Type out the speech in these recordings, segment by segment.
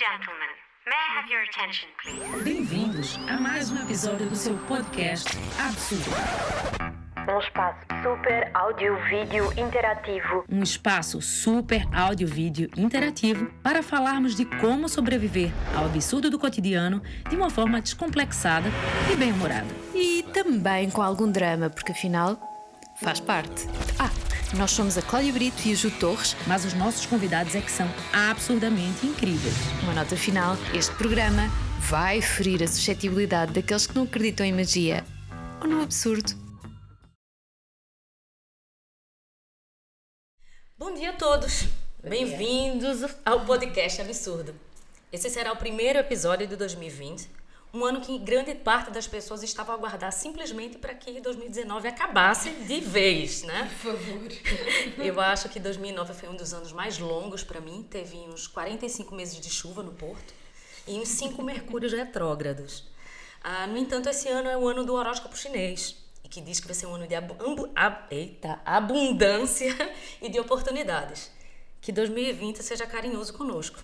gentlemen, may I have your attention, please? Bem-vindos a mais um episódio do seu podcast Absurdo. Um espaço super áudio-vídeo interativo. Um espaço super áudio-vídeo interativo para falarmos de como sobreviver ao absurdo do cotidiano de uma forma descomplexada e bem-humorada. E também com algum drama, porque afinal faz parte. Ah, nós somos a Cláudia Brito e a Ju Torres. Mas os nossos convidados é que são absurdamente incríveis. Uma nota final: este programa vai ferir a suscetibilidade daqueles que não acreditam em magia ou no absurdo. Bom dia a todos! Bem-vindos ao podcast Absurdo. Esse será o primeiro episódio de 2020, um ano que grande parte das pessoas estava a aguardar simplesmente para que 2019 acabasse de vez, né? Por favor. Eu acho que 2009 foi um dos anos mais longos para mim. Teve uns 45 meses de chuva no Porto e uns 5 mercúrios retrógrados. Ah, no entanto, esse ano é o ano do horóscopo chinês e que diz que vai ser um ano de ambu ab eita, abundância e de oportunidades. Que 2020 seja carinhoso conosco.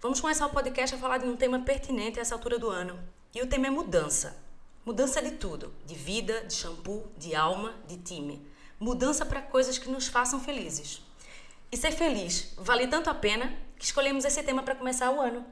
Vamos começar o podcast a falar de um tema pertinente a essa altura do ano. E o tema é mudança. Mudança de tudo: de vida, de shampoo, de alma, de time. Mudança para coisas que nos façam felizes. E ser feliz vale tanto a pena que escolhemos esse tema para começar o ano.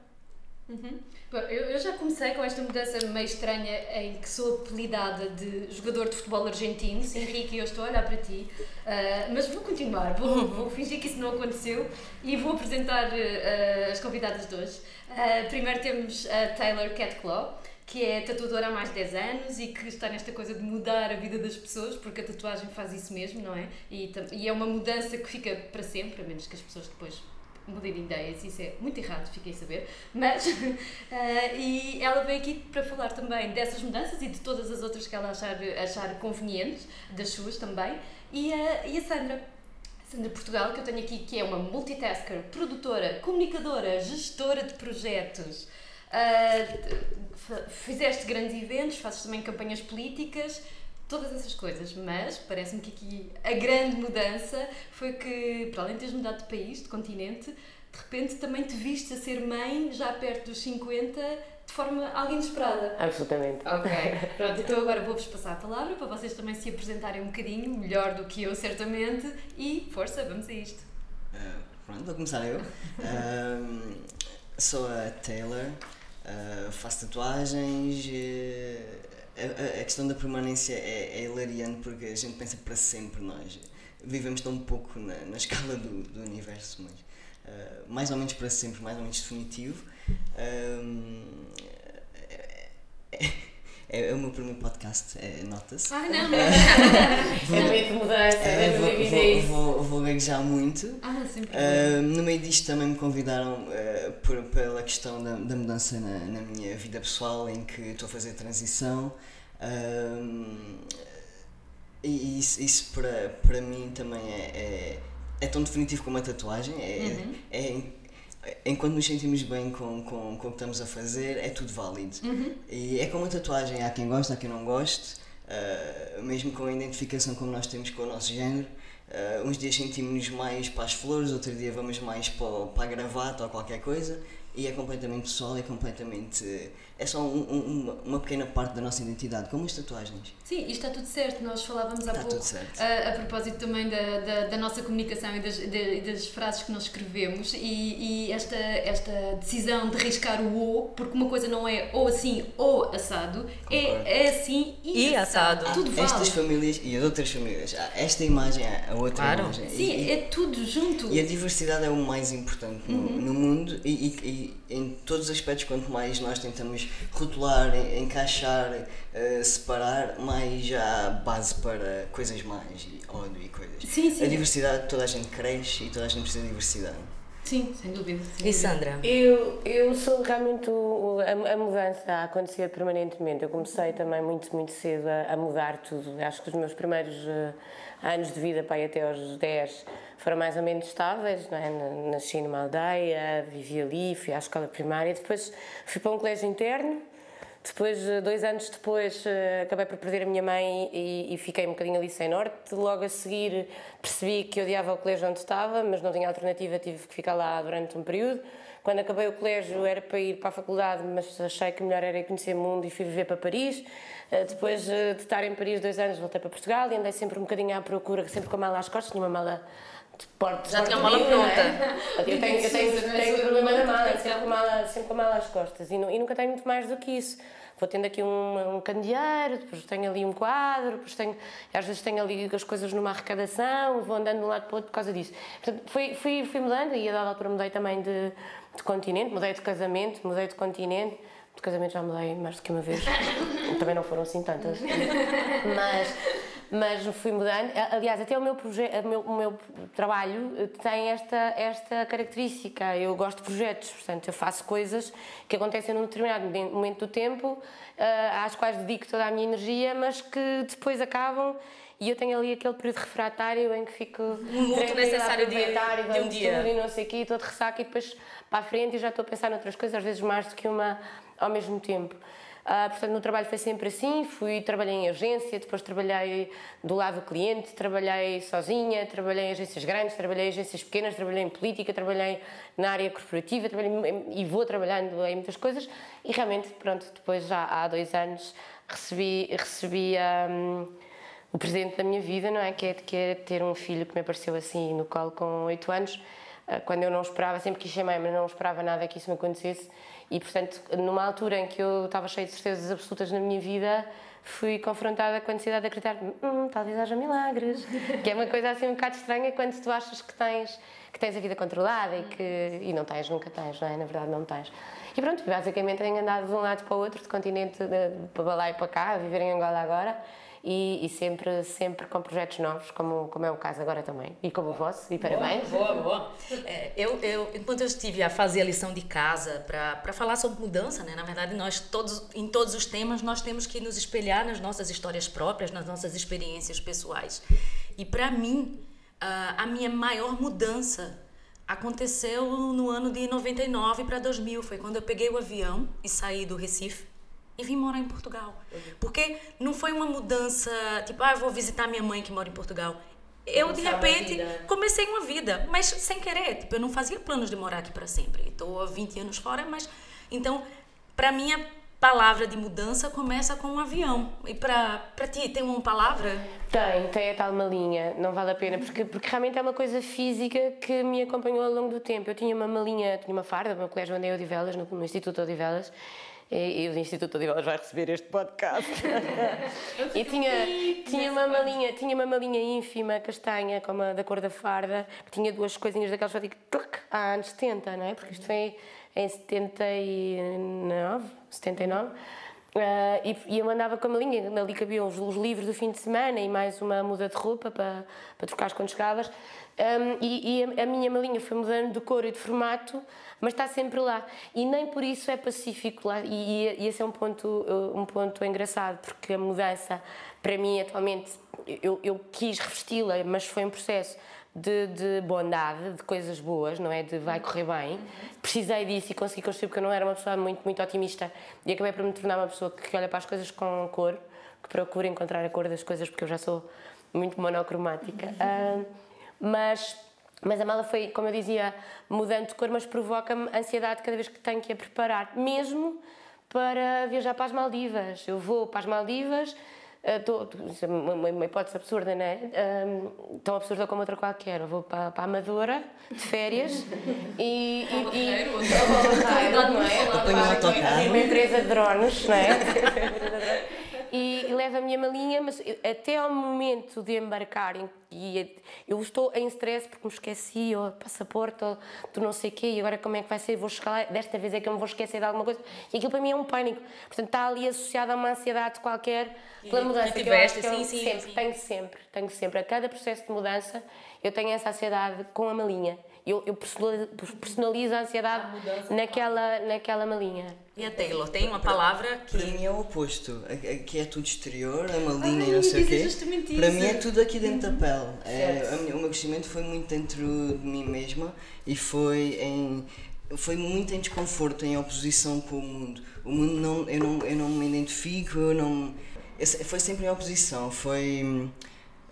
Uhum. Bom, eu, eu, já comecei com esta mudança meio estranha em que sou apelidada de jogador de futebol argentino. Sim, Ricky, eu estou a olhar para ti. Uh, mas vou continuar, vou, Uhum. vou fingir que isso não aconteceu e vou apresentar uh, as convidadas de hoje. Uh, primeiro temos a Taylor Catclaw, que é tatuadora há mais de 10 anos e que está nesta coisa de mudar a vida das pessoas, porque a tatuagem faz isso mesmo, não é? E, e é uma mudança que fica para sempre, a menos que as pessoas depois mudei de ideias, isso é muito errado, fiquei a saber. Mas, uh, e ela veio aqui para falar também dessas mudanças e de todas as outras que ela achar, achar convenientes, das suas também. E a, e a Sandra, Sandra Portugal, que eu tenho aqui, que é uma multitasker, produtora, comunicadora, gestora de projetos. Uh, fizeste grandes eventos, fazes também campanhas políticas, todas essas coisas, mas parece-me que aqui a grande mudança foi que, para além de teres mudado de país, de continente, de repente também te viste a ser mãe já perto dos 50 de forma algo inesperada. Absolutamente. Ok, pronto, então agora vou-vos passar a palavra para vocês também se apresentarem um bocadinho, melhor do que eu, certamente, e força, vamos a isto. Uh, pronto, vou começar eu. Uh, sou a Taylor, uh, faço tatuagens. A, questão da permanência é, é hilariante porque a gente pensa para sempre nós. Vivemos tão pouco na, na escala do, do universo mas uh, mais ou menos para sempre mais ou menos definitivo. Um, é, é, é, o meu primeiro podcast é, nota-se ah não, não. vou, é mudança é, vou, vou, vou, vou gaguejar muito ah, uh, no meio disto também me convidaram uh, por, pela questão da, da mudança na, na minha vida pessoal em que estou a fazer transição um, e isso, isso para, para mim também é, é, é, tão definitivo como a tatuagem. É, uhum. é, enquanto nos sentimos bem com, com, com o que estamos a fazer, é tudo válido. Uhum. E é como a tatuagem, há quem goste, há quem não goste, uh, mesmo com a identificação como nós temos com o nosso género. Uh, uns dias sentimos mais para as flores, outro dia vamos mais para, para a gravata ou qualquer coisa. E é completamente pessoal, é completamente. É só um, um, uma pequena parte da nossa identidade, como as tatuagens. Sim, e está tudo certo. Nós falávamos há está pouco a, a, propósito também da, da, da nossa comunicação e das, de, das frases que nós escrevemos e, e, esta, esta decisão de riscar o ou, porque uma coisa não é ou assim ou assado, é, é assim e, e assado. Há tudo vale. Estas famílias e as outras famílias. Há esta imagem, há a outra claro. imagem. Sim, e, é tudo junto. E a diversidade é o mais importante no, Uhum. no mundo e, e, em todos os aspectos, quanto mais nós tentamos rotular, encaixar, uh, separar, mais há base para coisas mais e ódio e coisas. Sim, sim. A diversidade, toda a gente cresce e toda a gente precisa de diversidade. Sim, sem dúvida. Sem E Sandra? Eu, eu sou realmente o, a, a, mudança a acontecer permanentemente. Eu comecei também muito, muito cedo a, a mudar tudo. Acho que os meus primeiros uh, anos de vida, pai, até aos 10, foram mais ou menos estáveis. Não é? Nasci numa aldeia, vivi ali, fui à escola primária. Depois fui para um colégio interno. Depois, eh, dois anos depois, eh, acabei por perder a minha mãe e, e fiquei um bocadinho ali sem norte. Logo a seguir percebi que odiava o colégio onde estava, mas não tinha alternativa, tive que ficar lá durante um período. Quando acabei o colégio era para ir para a faculdade, mas achei que melhor era ir conhecer o mundo e fui viver para Paris. Eh, depois de estar em Paris dois anos, voltei para Portugal e andei sempre um bocadinho à procura, sempre com a mala às costas, tinha uma mala de porte. Já tinha a mala pronta. É? Eu tenho, eu tenho, tenho problema na mala, sempre com a mala, sempre com a mala às costas e, e nunca tenho muito mais do que isso. Vou tendo aqui um, um candeeiro, depois tenho ali um quadro, depois tenho, às vezes tenho ali as coisas numa arrecadação, vou andando de um lado para o outro por causa disso. Portanto, fui, fui, fui mudando e a dada altura mudei também de, de continente, mudei de casamento, mudei de continente. De casamento já mudei mais do que uma vez. Também não foram assim tantas. Mas, mas fui mudando. Aliás, até o meu, proje- o meu, o meu trabalho tem esta, esta característica. Eu gosto de projetos, portanto, eu faço coisas que acontecem num determinado momen- momento do tempo, eh, às quais dedico toda a minha energia, mas que depois acabam. E eu tenho ali aquele período refratário em que fico muito necessário de- de um dia. e não sei o quê, estou de ressaca e depois para a frente e já estou a pensar noutras coisas, às vezes mais do que uma ao mesmo tempo. Ah, portanto, no trabalho foi sempre assim, fui, trabalhei em agência, depois trabalhei do lado do cliente, trabalhei sozinha, trabalhei em agências grandes, trabalhei em agências pequenas, trabalhei em política, trabalhei na área corporativa, em- e vou trabalhando em muitas coisas e realmente, pronto, depois já há dois anos recebi, recebi hum, o presente da minha vida, não é? Que, é? que é ter um filho que me apareceu assim no colo com oito anos, ah, quando eu não esperava, sempre quis ser mãe, mas não esperava nada que isso me acontecesse. E, portanto, numa altura em que eu estava cheia de certezas absolutas na minha vida, fui confrontada com a necessidade de acreditar hum, talvez haja milagres. que é uma coisa assim um bocado estranha quando tu achas que tens, que tens a vida controlada e que e não tens, nunca tens, não é? Na verdade, não tens. E pronto, basicamente tenho andado de um lado para o outro, de continente de- para lá e para cá, a viver em Angola agora. E, e sempre, sempre com projetos novos, como, como é o caso agora também. E como o vosso, e parabéns. Boa, boa. É, eu, eu, enquanto eu estive a fazer a lição de casa para falar sobre mudança, né? na verdade, nós todos, em todos os temas, nós temos que nos espelhar nas nossas histórias próprias, nas nossas experiências pessoais. E para mim, a, a minha maior mudança aconteceu no ano de 99 para 2000. Foi quando eu peguei o avião e saí do Recife e vim morar em Portugal. Porque não foi uma mudança, tipo, ah, eu vou visitar minha mãe que mora em Portugal. Eu, de repente, vida. comecei uma vida, mas sem querer. Tipo, eu não fazia planos de morar aqui para sempre. Estou há 20 anos fora, mas. Então, para mim, a palavra de mudança começa com um avião. E para ti, tem uma palavra? Tem, tem a tal malinha, não vale a pena, porque, porque realmente é uma coisa física que me acompanhou ao longo do tempo. Eu tinha uma malinha, tinha uma farda, no meu colégio andei Odivelas, no, no Instituto Odivelas, e, e o Instituto Odivelas vai receber este podcast. e tinha, tinha uma malinha, tinha uma malinha ínfima, castanha, como a da cor da farda, que tinha duas coisinhas daquelas que digo, tuc, há anos 70, não é? Porque isto foi em 79, 79. Ah, e, e eu andava com a malinha, ali cabiam os, os livros do fim de semana e mais uma muda de roupa para, para trocar quando chegavas. Ahm, e e a, a minha malinha foi mudando de cor e de formato, mas está sempre lá. E nem por isso é pacífico lá. E, e, esse é um ponto, uh, um ponto engraçado, porque a mudança, para mim, atualmente, eu, eu quis revesti-la, mas foi um processo de, de bondade, de coisas boas, não é? De vai correr bem. Precisei disso e consegui construir porque eu não era uma pessoa muito, muito otimista e acabei por me tornar uma pessoa que olha para as coisas com cor, que procura encontrar a cor das coisas porque eu já sou muito monocromática. Ah, mas, mas a mala foi, como eu dizia, mudando de cor, mas provoca-me ansiedade cada vez que tenho que a preparar, mesmo para viajar para as Maldivas. Eu vou para as Maldivas. Tô- isso é uma, uma- hipótese absurda, não é? Um, tão absurda como outra qualquer. Eu vou para, para a Amadora de férias e. e, e é? Um. Uma empresa de drones, não é? e, e levo a minha malinha, mas até ao momento de embarcar, em- e eu estou em stress porque me esqueci, ou passaporte, ou do não sei o quê, e agora como é que vai ser? Vou chegar lá, desta vez é que eu me vou esquecer de alguma coisa. E aquilo para mim é um pânico. Portanto, está ali associado a uma ansiedade qualquer pela mudança. que tiveste, que eu sim, sim, sempre, sim. Tenho sempre, tenho sempre. A cada processo de mudança, eu tenho essa ansiedade com a malinha. Eu, eu personalizo, a ansiedade naquela, naquela malinha. E a Taylor tem uma palavra Para que. mim é o oposto. Aqui é tudo exterior, a malinha e não sei o quê. Para mim é tudo aqui dentro da pele. É, a minha- o meu crescimento foi muito dentro de mim mesma e foi em foi muito em desconforto, em oposição com o mundo. O mundo não, eu não, eu não me identifico, eu não. eu foi sempre em oposição, foi.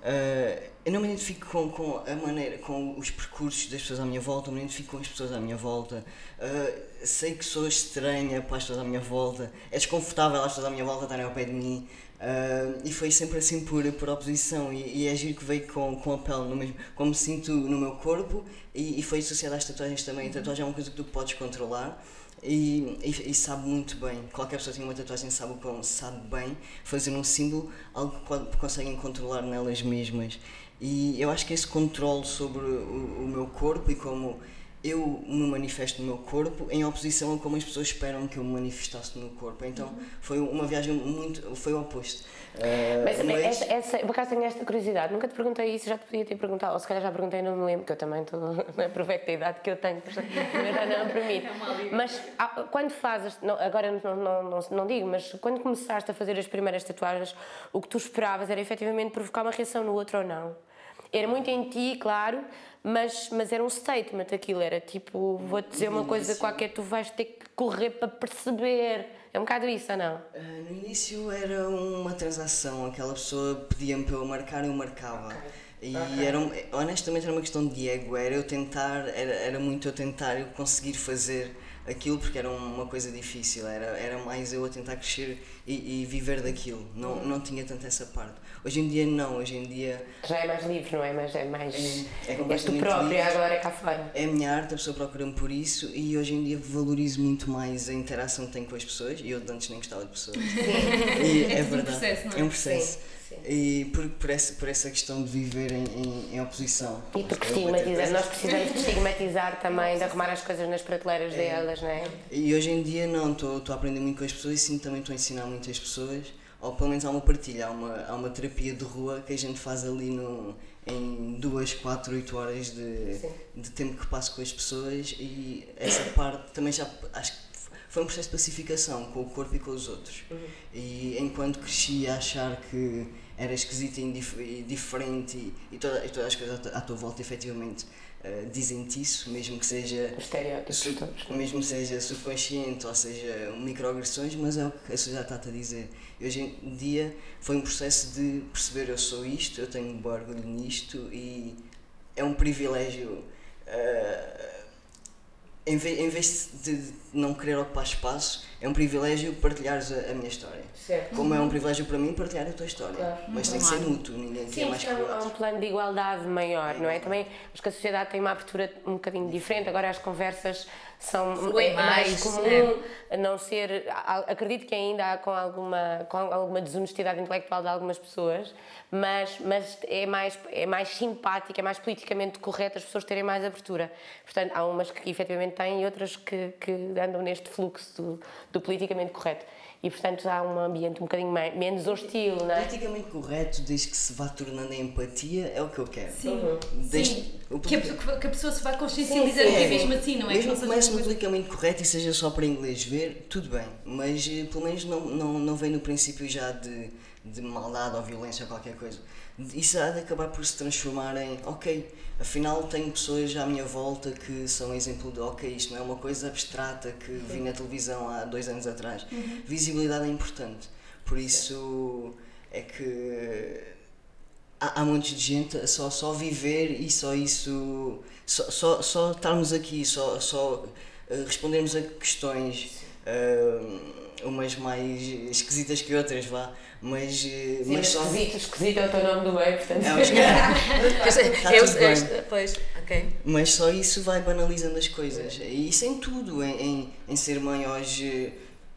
ah, eu não me identifico com, com a maneira, com os percursos das pessoas à minha volta, eu me identifico com as pessoas à minha volta. Ah, sei que sou estranha para as pessoas à minha volta, é desconfortável as pessoas à minha volta estarem ao pé de mim. Ah, e foi sempre assim por, por oposição e, e é giro que veio com, com a pele no mesmo, como me sinto no meu corpo e, e foi associado às tatuagens também. A tatuagem é uma coisa que tu podes controlar e, e, e sabe muito bem. Qualquer pessoa que tem uma tatuagem sabe, sabe bem fazer um símbolo, algo que co- conseguem controlar nelas mesmas. E eu acho que esse controle sobre o, o meu corpo e como eu me manifesto no meu corpo em oposição a como as pessoas esperam que eu me manifestasse no meu corpo. Então foi uma viagem muito. foi o oposto. Uh, Mas, mas- essa, essa, por acaso tenho esta curiosidade, nunca te perguntei isso, já te podia ter perguntado, ou se calhar já perguntei, não me lembro, que eu também estou na perfeita idade que eu tenho, portanto, mas já não me permite. Mas ah, quando fazes, não, agora não, não, não, não digo, mas quando começaste a fazer as primeiras tatuagens, o que tu esperavas era efetivamente provocar uma reação no outro ou não? Era muito em ti, claro, mas, mas era um statement aquilo, era tipo, vou-te dizer uma coisa qualquer, tu vais ter que correr para perceber. É um bocado isso, ou não? Uh, no início era uma transação, aquela pessoa pedia-me para eu marcar, eu marcava. E era, um- honestamente era uma questão de ego, era eu tentar, era, era muito eu tentar eu conseguir fazer aquilo porque era uma coisa difícil, era, era mais eu a tentar crescer e, e viver daquilo, não, não tinha tanto essa parte. Hoje em dia não, hoje em dia Já é mais livre, não é? Mas é mais. É és tu própria livre. agora cá fora. é a minha arte, a pessoa procura-me por isso e hoje em dia valorizo muito mais a interação que tenho com as pessoas e eu de antes nem gostava de pessoas. E é, tudo um verdade. processo, não é? É um processo. Sim, sim. E por, por, essa, por essa questão de viver em, em, em oposição. E porque ter estigmatizar, nós precisamos de estigmatizar também, de arrumar as coisas nas prateleiras delas, não é? E hoje em dia não, estou a aprender muito com as pessoas e sinto também estou a ensinar muitas pessoas, ou pelo menos há uma partilha, há uma, há uma terapia de rua que a gente faz ali no, em duas, quatro, oito horas de, de tempo que passo com as pessoas e essa parte também já acho que foi um processo de pacificação com o corpo e com os outros. E enquanto cresci a achar que era esquisito e, diferente e, e, toda- e todas as coisas à tua- volta efetivamente eh, dizem-te isso, mesmo que seja Sub- todos. mesmo seja subconsciente ou seja microagressões, mas é o que a sociedade está a dizer. E hoje em dia foi um processo de perceber eu sou isto, eu tenho um orgulho nisto e é um privilégio. eh, em, vez, em vez de não querer ocupar espaço, é um privilégio partilhares a, a minha história. Certo. Como é um privilégio para mim partilhar a tua história. Claro. Mas tem que ser mútuo, ninguém quer Sim, mais que acho que o há um- há um outro. plano de igualdade maior, não é? Também acho que a sociedade tem uma abertura um bocadinho diferente, agora as conversas são Fluem é mais mais, comum a não ser. Acredito que ainda há com alguma, com alguma desonestidade intelectual de algumas pessoas, mas, mas é, mais, é mais simpático, é mais politicamente correto as pessoas terem mais abertura. Portanto, há umas que efetivamente têm e outras que, que andam neste fluxo do, do politicamente correto. E, portanto, há um ambiente um bocadinho mais, menos hostil, não é? Politicamente correto, desde que se vá tornando em empatia, é o que eu quero. Sim. Desde- Sim. o Que a, que a pessoa se vai consciencializando que é mesmo assim, não é? Mesmo que comece politicamente correto e seja só para inglês ver, tudo bem. Mas eh, pelo menos não, não, não vem no princípio já de, de maldade ou violência ou qualquer coisa. Isso há de acabar por se transformar em, ok, afinal tenho pessoas à minha volta que são exemplo de, ok, isto não é uma coisa abstrata que vi na televisão há dois anos atrás. Visibilidade é importante. Por isso é que há, há montes de gente a só, só viver e só isso. Só, só, só estarmos aqui, só, só eh, respondermos a questões, eh, umas mais esquisitas que outras, vá. Mas, eh, Sim, mas só. esquisito, esquisito é o teu nome do meio, portanto. É, os- Eu pois, ok. Mas só isso vai banalizando as coisas. E isso em tudo, em, em, em ser mãe hoje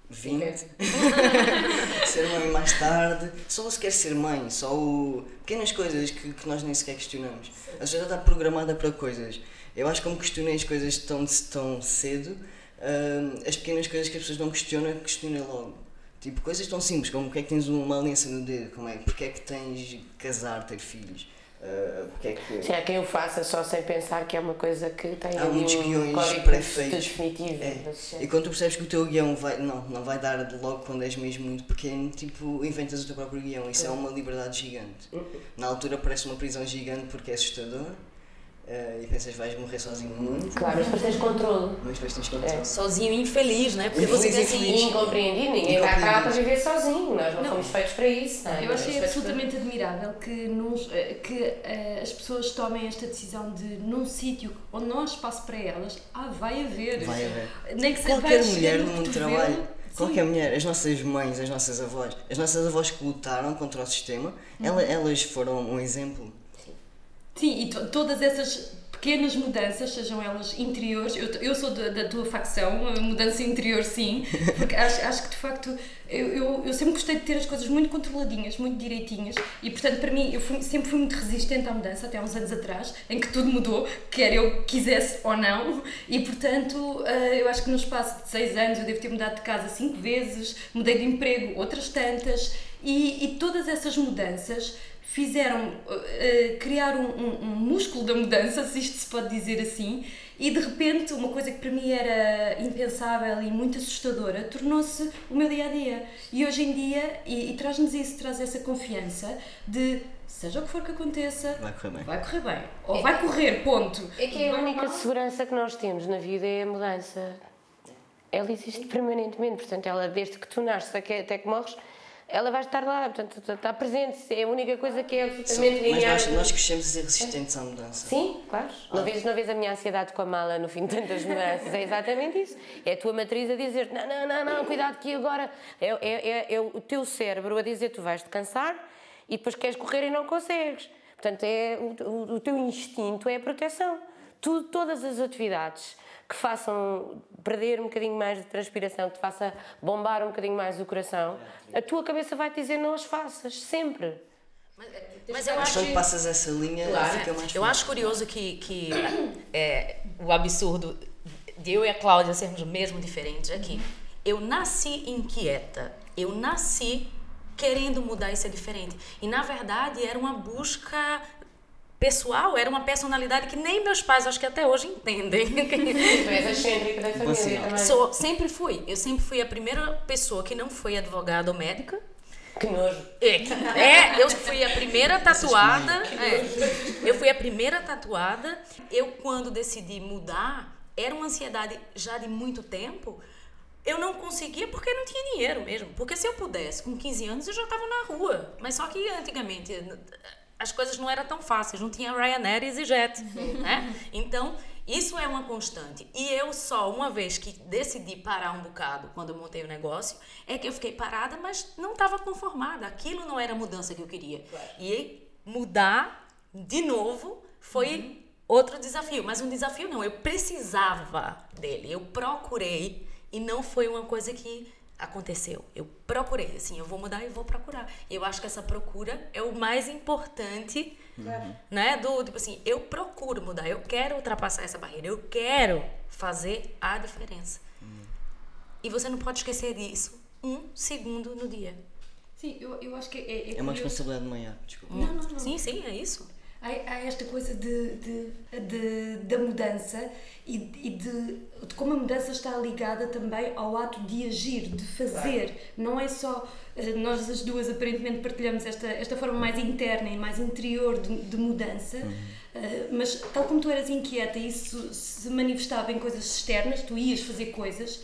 20, ser mãe mais tarde, só se quer ser mãe, só o, pequenas coisas que, que nós nem sequer questionamos. A sociedade está programada para coisas. Eu acho que como questionei as coisas tão, tão cedo, hum, as pequenas coisas que as pessoas não questionam, questionem logo. Tipo, coisas tão simples como porque é que tens uma aliança no dedo, como é, porque é que tens de casar, ter filhos, uh, porque é que... Sim, há quem o faça só sem pensar que é uma coisa que tem Há muitos guiões pré-feitos. definitivo. É. E quando tu percebes que o teu guião vai, não, não vai dar logo quando és mesmo muito pequeno, tipo, inventas o teu próprio guião. Isso é uma liberdade gigante. Na altura parece uma prisão gigante porque é assustador, eh, e pensas vais morrer sozinho no mundo, Claro, mas depois tens controle. mas depois tens controle. Sozinho e infeliz, né? Porque você Infeliz, infeliz. assim, Incompreendido, ninguém vai cá para viver sozinho. Nós não, Não. fomos feitos para isso. não é? Eu achei absolutamente admirável que, nos, eh, que eh, as pessoas tomem esta decisão de, num sítio onde não há espaço para elas, ah, vai haver. Vai haver. Nem que Qualquer mulher no mundo trabalho, Sim. qualquer mulher, as nossas mães, as nossas avós, as nossas avós que lutaram contra o sistema, Uhum. ela- elas foram um exemplo. Sim, e to- todas essas pequenas mudanças, sejam elas interiores, eu, eu sou da, da tua facção, a mudança interior sim, porque acho, acho que de facto eu, eu, eu sempre gostei de ter as coisas muito controladinhas, muito direitinhas e portanto para mim eu fui- sempre fui muito resistente à mudança, até há uns anos atrás, em que tudo mudou, quer eu quisesse ou não, e portanto eh, eu acho que no espaço de seis anos eu devo ter mudado de casa cinco vezes, mudei de emprego outras tantas e, e todas essas mudanças fizeram uh, criar um, um- um músculo da mudança, se isto se pode dizer assim, e de repente uma coisa que para mim era impensável e muito assustadora tornou-se o meu dia a dia. E hoje em dia, e, e traz-nos isso, traz essa confiança de seja o que for que aconteça, Vai correr bem. vai correr bem. Ou vai correr, ponto. É que é a única segurança que nós temos na vida é a mudança. Ela existe permanentemente, portanto, ela desde que tu nasces até que morres, ela vai estar lá, portanto, está presente. É a única coisa que é absolutamente Mas linear. nós, nós crescemos resistentes à mudança. Sim, claro. Não vês, não vês a minha ansiedade com a mala no fim de tantas mudanças. É exatamente isso. É a tua matriz a dizer não, não, não, não, cuidado que agora. É, é, é, é o teu cérebro a dizer tu vais te cansar e depois queres correr e não consegues. Portanto, é, o, o, o teu instinto é a proteção. Tu, todas as atividades que façam perder um bocadinho mais de transpiração, que te faça bombar um bocadinho mais o coração, a tua cabeça vai te dizer não as faças, sempre. mas eu Mas acho quando passas essa linha, fica mais Eu acho curioso que, que é, o absurdo de eu e a Cláudia sermos mesmo diferentes que eu nasci inquieta, eu nasci querendo mudar e ser diferente. E na verdade era uma busca pessoal, era uma personalidade que nem meus pais acho que até hoje entendem. Tu és excêntrica da família sinal. também. Sou, sempre fui. Eu sempre fui a primeira pessoa que não foi advogada ou médica. Que nojo. É, que- é, eu fui a primeira tatuada. é. eu fui a primeira tatuada. Eu, quando decidi mudar, era uma ansiedade já de muito tempo. Eu não conseguia porque não tinha dinheiro mesmo. Porque se eu pudesse, com 15 anos, eu já estava na rua. Mas só que antigamente as coisas não eram tão fáceis. Não tinha Ryanair e EasyJet. Né? Então, isso é uma constante. E eu só, uma vez que decidi parar um bocado, quando eu montei o negócio, é que eu fiquei parada, mas não estava conformada. Aquilo não era a mudança que eu queria. E mudar de novo foi outro desafio. Mas um desafio não, eu precisava dele. Eu procurei e não foi uma coisa que aconteceu. Eu procurei, assim, eu vou mudar e vou procurar. E eu acho que essa procura é o mais importante, né? Do tipo assim, eu procuro mudar, eu quero ultrapassar essa barreira, eu quero fazer a diferença. E você não pode esquecer disso um segundo no dia. Sim, eu, eu acho que é, é, É uma responsabilidade maior, desculpa. Não, não, não. Sim, sim, é isso. Há, esta coisa de, de, de- da mudança e, e de, de como a mudança está ligada também ao ato de agir, de fazer. Não é só. eh, Nós as duas aparentemente partilhamos esta, esta forma mais interna e mais interior de, mudança, eh, mas tal como tu eras inquieta e isso se manifestava em coisas externas, tu ias fazer coisas,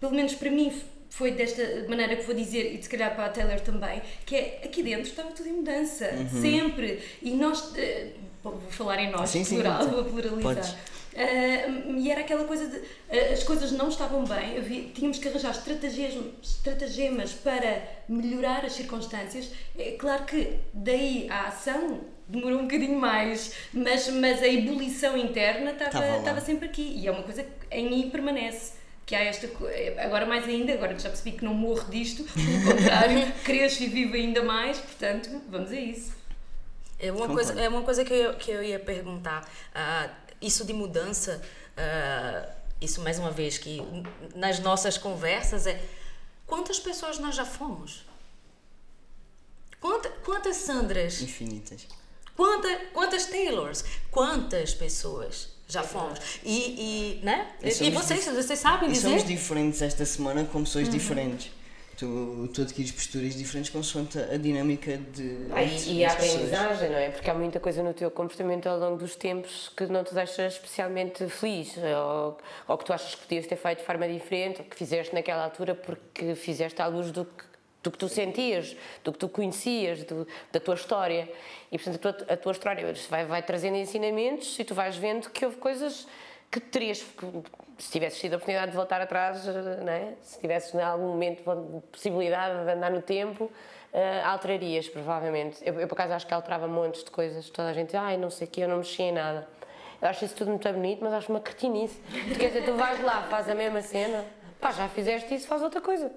pelo menos para mim foi desta maneira que vou dizer, e se calhar para a Taylor também, que é aqui dentro estava tudo em mudança, sempre. E nós, eh, vou falar em nós, Sim, plural, sim. vou pluralizar. Eh, e era aquela coisa de eh, as coisas não estavam bem, havia- tínhamos que arranjar estratagemas, estratagemas para melhorar as circunstâncias. É claro que daí a ação demorou um bocadinho mais, mas, mas a ebulição interna Estava estava sempre aqui e é uma coisa que em mim permanece. Que há esta co- agora mais ainda, agora que já percebi que não morro disto, pelo contrário, cresço e vivo ainda mais, portanto, vamos a isso. É uma coisa, é uma coisa que, eu, que eu ia perguntar. Ah, isso de mudança, ah, isso mais uma vez, que nas nossas conversas é quantas pessoas nós já fomos? Quanta, quantas Sandras? Infinitas. Quanta, quantas Taylors? Quantas pessoas já fomos? E, e né? E E, vocês, vocês sabem E dizer? somos diferentes esta semana como pessoas Uhum. diferentes. Tu, tu adquires posturas diferentes consoante a dinâmica de. Ah, e, e a aprendizagem, não é? Porque há muita coisa no teu comportamento ao longo dos tempos que não te deixa especialmente feliz, ou, ou que tu achas que podias ter feito de forma diferente, ou que fizeste naquela altura porque fizeste à luz do que, do que tu sentias, do que tu conhecias, do- da tua história. E portanto a tua, a tua história vai, vai trazendo ensinamentos e tu vais vendo que houve coisas que terias, se tivesses tido a oportunidade de voltar atrás, eh, é? se tivesses em algum momento possibilidade de andar no tempo, eh, alterarias, provavelmente. Eu, eu, por acaso, acho que alterava montes de coisas. Toda a gente, ai, não sei o quê, eu não mexia em nada. Eu acho isso tudo muito bonito, mas acho uma cretinice. Tu, quer dizer, tu vais lá, faz a mesma cena, pá, já fizeste isso, faz outra coisa.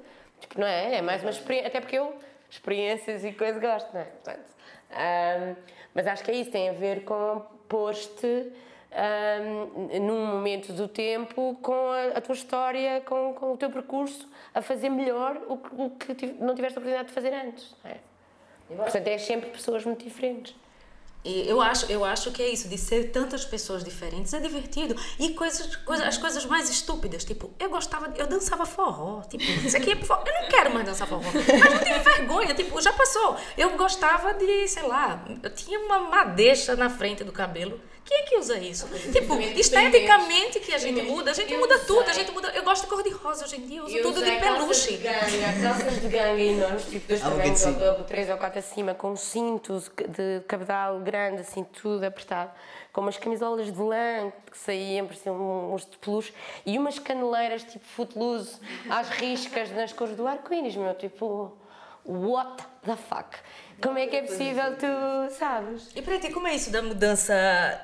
Tipo, não é? É mais uma experiência, até porque eu, experiências e coisas gosto, não é? Portanto, ahm, mas acho que é isso, tem a ver com pôr-te ahm, num momento do tempo com a, a tua história, com, com o teu percurso, a fazer melhor o, que- o que não tiveste a oportunidade de fazer antes. não é? Portanto, é sempre pessoas muito diferentes. E eu acho, eu acho que é isso, de ser tantas pessoas diferentes, é divertido. E coisas, coisas, as coisas mais estúpidas, tipo, eu gostava, eu dançava forró, tipo, isso aqui é forró, eu não quero mais dançar forró. Mas não tive vergonha, tipo, já passou. Eu gostava de, sei lá, eu tinha uma madeixa na frente do cabelo. Quem é que usa isso? Tipo, esteticamente que a gente muda, a gente muda tudo, a gente muda. Eu gosto de cor de rosa hoje em dia, eu uso tudo de peluche. Calças de ganga enormes, tipo dois tamanhos, assim. três ou quatro acima, com cintos de cabedal grande, assim, tudo apertado, com umas camisolas de lã que saíam, pareciam uns de peluche, e umas caneleiras tipo footloose, às riscas, nas cores do arco-íris, meu, tipo, what the fuck? Como é que é possível tu, sabes? E para ti, como é isso da mudança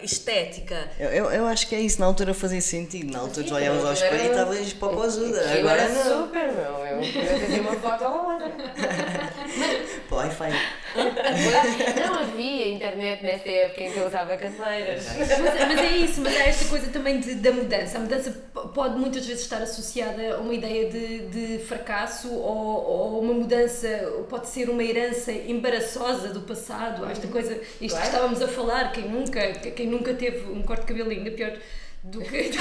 estética? Eu, eu, eu acho que é isso, na altura fazia sentido. Na altura tu olhavas ao espelho e estavas popozuda. Agora Agora não. super, meu, eu eu fazia uma foto ou outra. Pô, Wi-Fi. Não havia internet nessa época em que eu usava caneleiras. Mas, mas é isso, mas há esta coisa também de- da mudança. A mudança pode muitas vezes estar associada a uma ideia de, de fracasso ou, ou uma mudança, pode ser uma herança embaraçosa do passado. Há esta coisa, isto que estávamos a falar, quem nunca, quem nunca teve um corte de cabelo ainda pior do que. que-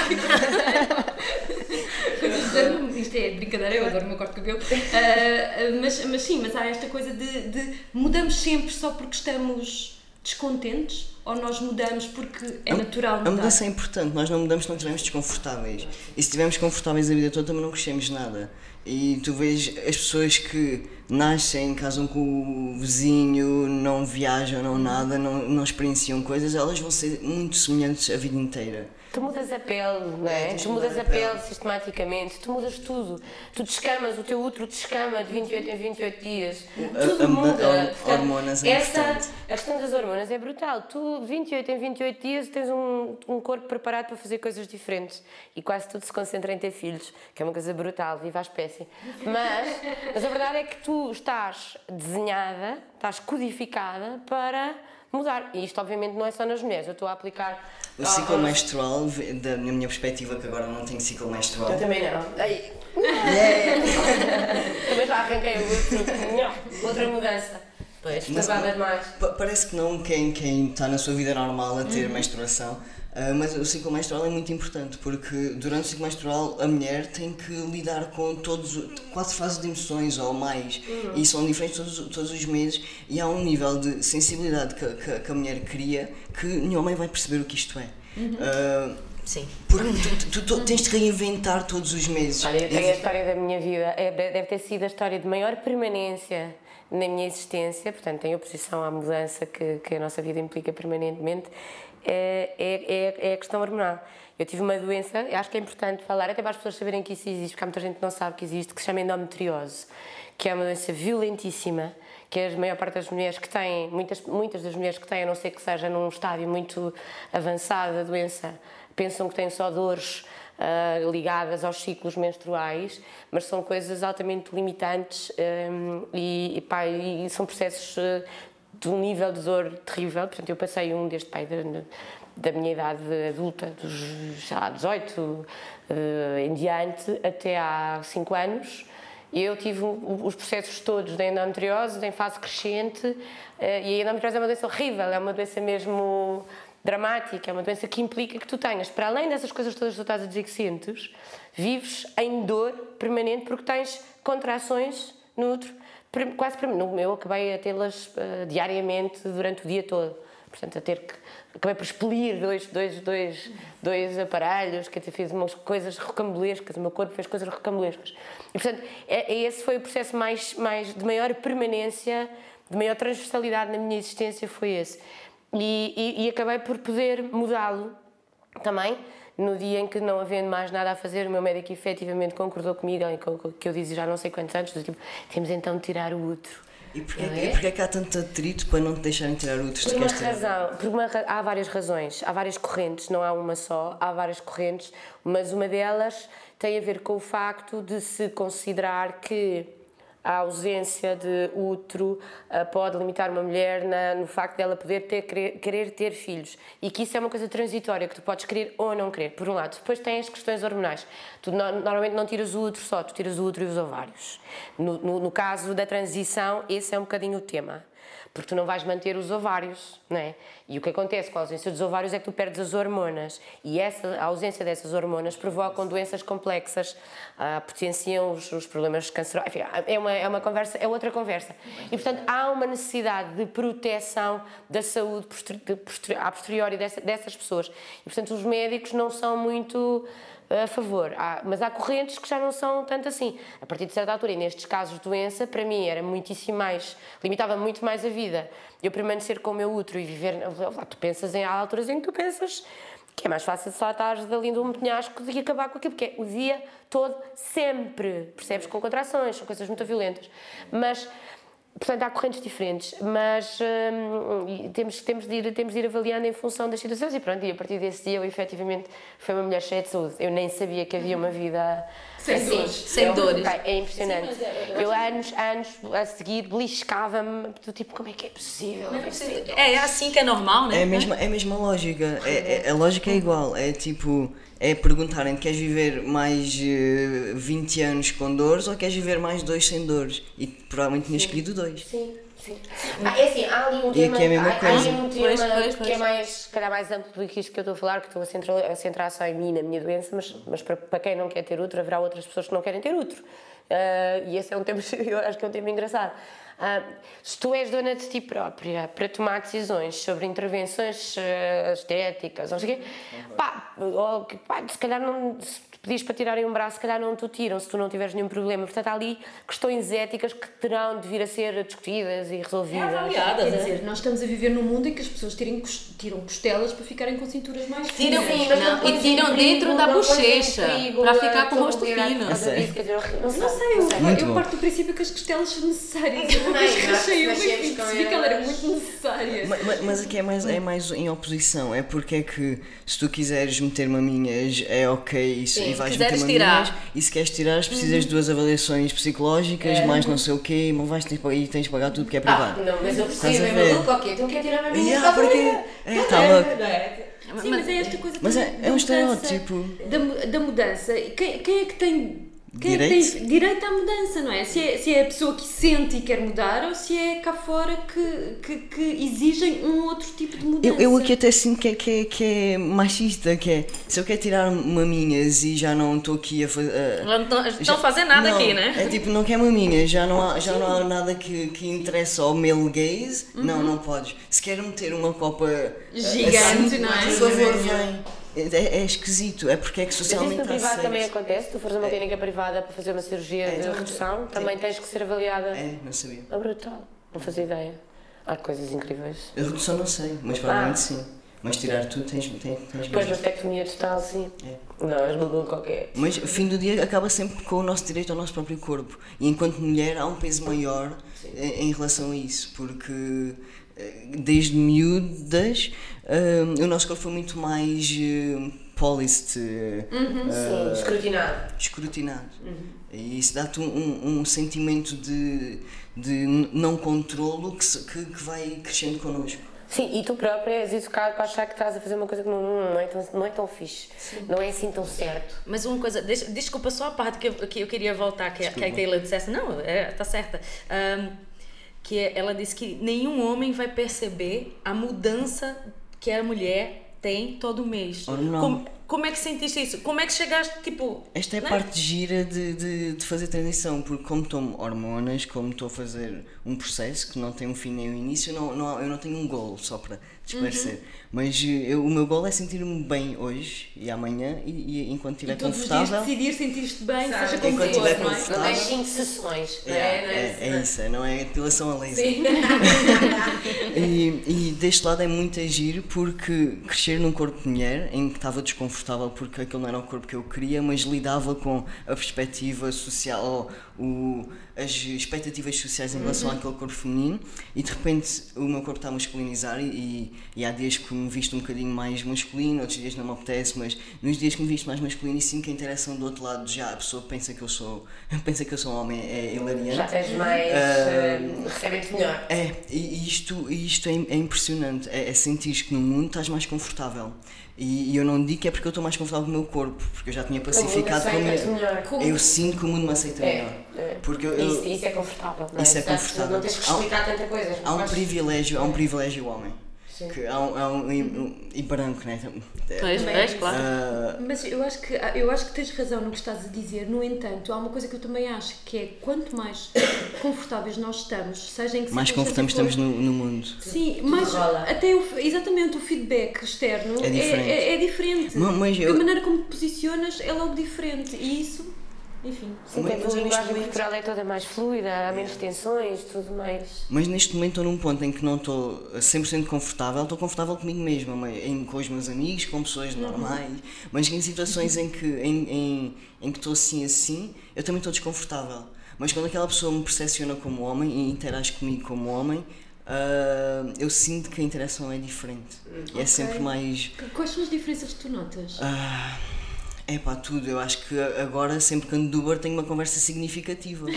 Isto é brincadeira, eu adoro o meu corte de cabelo. Ah, mas, mas sim, mas há esta coisa de, de mudamos sempre só porque estamos descontentes ou nós mudamos porque é natural A mudar? mudança é importante, nós não mudamos se não estivermos desconfortáveis. E se estivermos confortáveis a vida toda também não crescemos nada. E tu vês as pessoas que nascem, casam com o vizinho, não viajam, não nada, não, não experienciam coisas, elas vão ser muito semelhantes a vida inteira. Tu mudas a pele, não é? tens Tu mudas a pele. pele sistematicamente, tu mudas tudo. Tu descamas, o teu útero descama de 28 em 28 dias. A- Tudo a- muda. a- hormonas é essa, importante. A questão das hormonas é brutal. Tu, 28 em 28 dias, tens um, um corpo preparado para fazer coisas diferentes. E quase tudo se concentra em ter filhos, que é uma coisa brutal, viva a espécie. Mas, mas a verdade é que tu estás desenhada, estás codificada para mudar. E isto, obviamente, não é só nas mulheres. Eu estou a aplicar. O ciclo menstrual, da na minha perspectiva, que agora não tenho ciclo menstrual, Eu também não. Ai, também já arranquei o outro. Outra mudança. Pois. Estava demais. Pa- Parece que não quem, quem está na sua vida normal a Uhum. ter menstruação, ah, mas o ciclo menstrual é muito importante porque durante o ciclo menstrual a mulher tem que lidar com todos quatro fases de emoções ou mais Uhum. e são diferentes todos, todos os meses e há um nível de sensibilidade que, que- que a mulher cria que nenhum homem vai perceber o que isto é. Uhum. Ah, Sim. porque tu, tu- tu tens de reinventar todos os meses. Olha, eu tenho a história da minha vida, é, deve ter sido a história de maior permanência na minha existência, portanto, em oposição à mudança que, que a nossa vida implica permanentemente, é, é, é, é a questão hormonal. Eu tive uma doença, acho que é importante falar, até para as pessoas saberem que isso existe, porque há muita gente que não sabe que existe, que se chama endometriose, que é uma doença violentíssima, que a maior parte das mulheres que têm, muitas, muitas das mulheres que têm, a não ser que seja num estádio muito avançado da doença, pensam que têm só dores ah, ligadas aos ciclos menstruais, mas são coisas altamente limitantes hum, e, e, pá, e são processos ah, de um nível de dor terrível. Portanto, eu passei um desde pai da, minha idade adulta, dos sei lá, 18 ah, em diante, até há 5 anos. Eu tive os processos todos da endometriose, em fase crescente, eh, e a endometriose é uma doença horrível, é uma doença mesmo dramática, é uma doença que implica que tu tenhas, para além dessas coisas todas que tu estás a dizer que sentes, vives em dor permanente porque tens contrações no útero, quase para mim. Meu, acabei a tê-las eh, diariamente durante o dia todo. Portanto, a ter que. Acabei por expelir dois, dois, dois, dois aparelhos, que até fiz umas coisas rocambolescas, o meu corpo fez coisas rocambolescas. E, portanto, é, é esse foi o processo mais, mais de maior permanência, de maior transversalidade na minha existência, foi esse. E, e, e acabei por poder mudá-lo também, no dia em que não havendo mais nada a fazer, o meu médico efetivamente concordou comigo, que eu, que eu disse já não sei quantos anos, do tipo, temos então de tirar o útero. E porquê, é? e porquê é que há tanto atrito para não te deixarem tirar outros Por de uma castelo? razão, por uma há várias razões, há várias correntes, não há uma só, há várias correntes, mas uma delas tem a ver com o facto de se considerar que a ausência de útero ah, pode limitar uma mulher no facto dela poder ter, querer, ter filhos e que isso é uma coisa transitória, que tu podes querer ou não querer, por um lado. Depois tens questões hormonais. Tu no- normalmente não tiras o útero só, tu tiras o útero e os ovários. No, no- no caso da transição, esse é um bocadinho o tema porque tu não vais manter os ovários, não é? E o que acontece com a ausência dos ovários é que tu perdes as hormonas e essa, a ausência dessas hormonas provocam doenças complexas, ah, potenciam os, os problemas cancerosos, enfim, é uma, é uma conversa, é outra conversa. E, portanto, há uma necessidade de proteção da saúde a posteriori dessa- dessas pessoas. E, portanto, os médicos não são muito a favor. Há- mas há correntes que já não são tanto assim. A partir de certa altura, e nestes casos de doença, para mim era muitíssimo mais, limitava muito mais a vida. Eu permanecer com o meu útero e viver. Tu pensas em há alturas em que tu pensas que é mais fácil só estares ali de um penhasco e acabar com aquilo, porque é o dia todo, sempre. Percebes? Com contrações, são coisas muito violentas. Mas. Portanto, há correntes diferentes, mas hum, temos, temos, de ir, temos de ir avaliando em função das situações e pronto, e a partir desse dia eu efetivamente fui uma mulher cheia de saúde. Eu nem sabia que havia uma vida Sem assim. dores. Sem Eu- dores. É impressionante. eu anos, anos a seguir beliscava-me do tipo, como é que é possível? É assim que é normal, né? É a mesma, é a mesma lógica. É, é- a lógica é igual. É tipo, é perguntarem: queres viver mais eh, 20 anos com dores ou queres viver mais dois sem dores? E provavelmente tinhas escolhido dois. Sim, sim. Ah, é assim, há ali um E tema, é há, há ali um tema Pois, pois, que é pois. mais, calhar mais amplo do que isto que eu estou a falar, que estou a centrar, a centrar só em mim, na minha doença, mas, mas para, para quem não quer ter útero, haverá outras pessoas que não querem ter útero. Ah, e esse é um tema, eu acho que é um tema engraçado. Ah, se tu és dona de ti própria para tomar decisões sobre intervenções ah, estéticas, não sei o quê, pá, ou que, pá, se calhar não, se pedires para tirarem um braço, se calhar não te o tiram, se tu não tiveres nenhum problema. Portanto, há ali questões éticas que terão de vir a ser discutidas e resolvidas. avaliadas, Quer né? dizer, nós estamos a viver num mundo em que as pessoas tirem, tiram costelas para ficarem com cinturas mais Tiram- finas. Sim, mas Não, não pões e tiram dentro da bochecha, perigo para ficar com o rosto fino. não sei. Não sei, eu, parto do princípio que as costelas são necessárias. Eu uma vez rachei uma e percebi que ela era muito necessária. Ma- ma- Mas aqui é mais, é mais em oposição. É porque é que se tu quiseres meter maminhas é ok e, e meter quiseres tirar. E se queres tirar, precisas de duas avaliações psicológicas, mais não sei o quê, mas vais ter, que- e tens de pagar tudo porque é Ah, privado. não, mas eu a é maluco, ok, então quer tirar a minha Yeah, porque. É, tá louco. Sim, mas é esta coisa Mas é- é um mudança, estereótipo. Da, da mudança. E Quem, quem é que tem. Quem que Direito? tem direito à mudança, não é? Se, é? se é a pessoa que sente e quer mudar ou se é cá fora que, que, que exigem um outro tipo de mudança. Eu, eu aqui até sinto que é, que, é, que é machista, que é se eu quero tirar maminhas e já não estou aqui a fazer. Não estão- estão fazendo nada não, aqui, né? É tipo, não quer maminhas, já não há, já não há nada que, que interessa ao male gaze. Não, não podes. Se quer meter uma copa eh, Gigante, assim, não é? Por favor, vem. É, é esquisito, é porque é que Mas isso socialmente no privado também acontece, tu fores a uma clínica privada para fazer uma cirurgia É, de redução, também tens que ser avaliada. É, não sabia. É brutal, não fazia ideia. Há coisas incríveis. A redução não sei, mas provavelmente sim. Mas tirar tudo tens, tens, tens Depois mesmo. mastectomia total, sim. É. Não, és maluco qualquer. Mas o fim do dia acaba sempre com o nosso direito ao nosso próprio corpo. E enquanto mulher há um peso maior em, em relação a isso, porque eh, desde miúdas o nosso corpo foi muito mais eh, policed, eh, Sim, escrutinado. escrutinado. E isso dá-te um, um, um sentimento de, de não controlo que, que, que vai crescendo connosco. Sim, e tu própria és educado para achar que estás a fazer uma coisa que não, não, é, tão, não é tão fixe. Não é assim tão certo. Mas uma coisa, deixa- desculpa só a parte que eu, que eu queria voltar, que, a- que a Taylor dissesse, não, é, tá certa. Ahm, que é- ela disse que nenhum homem vai perceber a mudança que a mulher tem todo mês. Hormonal. Como- como é que sentiste isso? Como é que chegaste, tipo... Esta é a né? parte gira de, de, de fazer transição, porque como tomo hormonas, como estou a fazer um processo que não tem um fim nem um início, não, não, eu não tenho um golo só para esclarecer. Uhum. Mas eh, eu, o meu golo é sentir-me bem hoje e amanhã e, e enquanto estiver os dias confortável. decidir sentir-te bem, seja Enquanto como for, estiver não é? confortável. Não tens 5 sessões, não é? É, Não é, é isso, não é depilação a laser. Sim. E, e deste lado é muito agir porque crescer num corpo de mulher em que estava desconfortável porque aquele não era o corpo que eu queria, mas lidava com a perspectiva social, ou o, as expectativas sociais em relação àquele corpo feminino e de repente o meu corpo está a masculinizar e, e há dias que me visto um bocadinho mais masculino, outros dias não me apetece, mas nos dias que me visto mais masculino e sinto que a interação do outro lado já a pessoa pensa que eu sou, pensa que eu sou um homem é hilariante. Já tens mais. eh, recebem-te melhor. É, e isto, isto é, é impressionante. É, é sentir que no mundo estás mais confortável. E, e eu não digo que é porque eu estou mais confortável com o meu corpo, porque eu já tinha pacificado com o aceitas meu. melhor. Eu sinto que o mundo me aceita É, melhor. é. Porque eu, eu- Isso, isso é confortável. Não é? Isso é confortável. Não tens que Há explicar tanta coisa. há um privilégio, há um privilégio homem. Sim. Que há um, há um, e, um- e branco, né? Pois, pois, claro. Ah, Mas eu acho, que, eu acho que tens razão no que estás a dizer. No entanto, há uma coisa que eu também acho que é quanto mais confortáveis nós estamos, seja em que mais confortáveis for, estamos no, no mundo. Sim, mas rola. até o, exatamente o feedback externo É diferente. é, é diferente. Ma- mas Porque eu- A maneira como te posicionas é logo diferente. E isso, enfim. Sim, Mas- a eu neste linguagem momento- corporal é toda mais fluida, há menos tensões, tudo mais. Mas neste momento estou num ponto em que não estou 100% confortável, estou confortável comigo mesma, em, com os meus amigos, com pessoas normais, mas em situações em que em, em, em que estou assim assim, eu também estou desconfortável. Mas quando aquela pessoa me percepciona como homem e interage comigo como homem, ah, eu sinto que a interação é diferente. E é sempre mais. Quais são as diferenças que tu notas? Ah, é pá, tudo. Eu acho que agora, sempre que ando de Uber, tenho uma conversa significativa.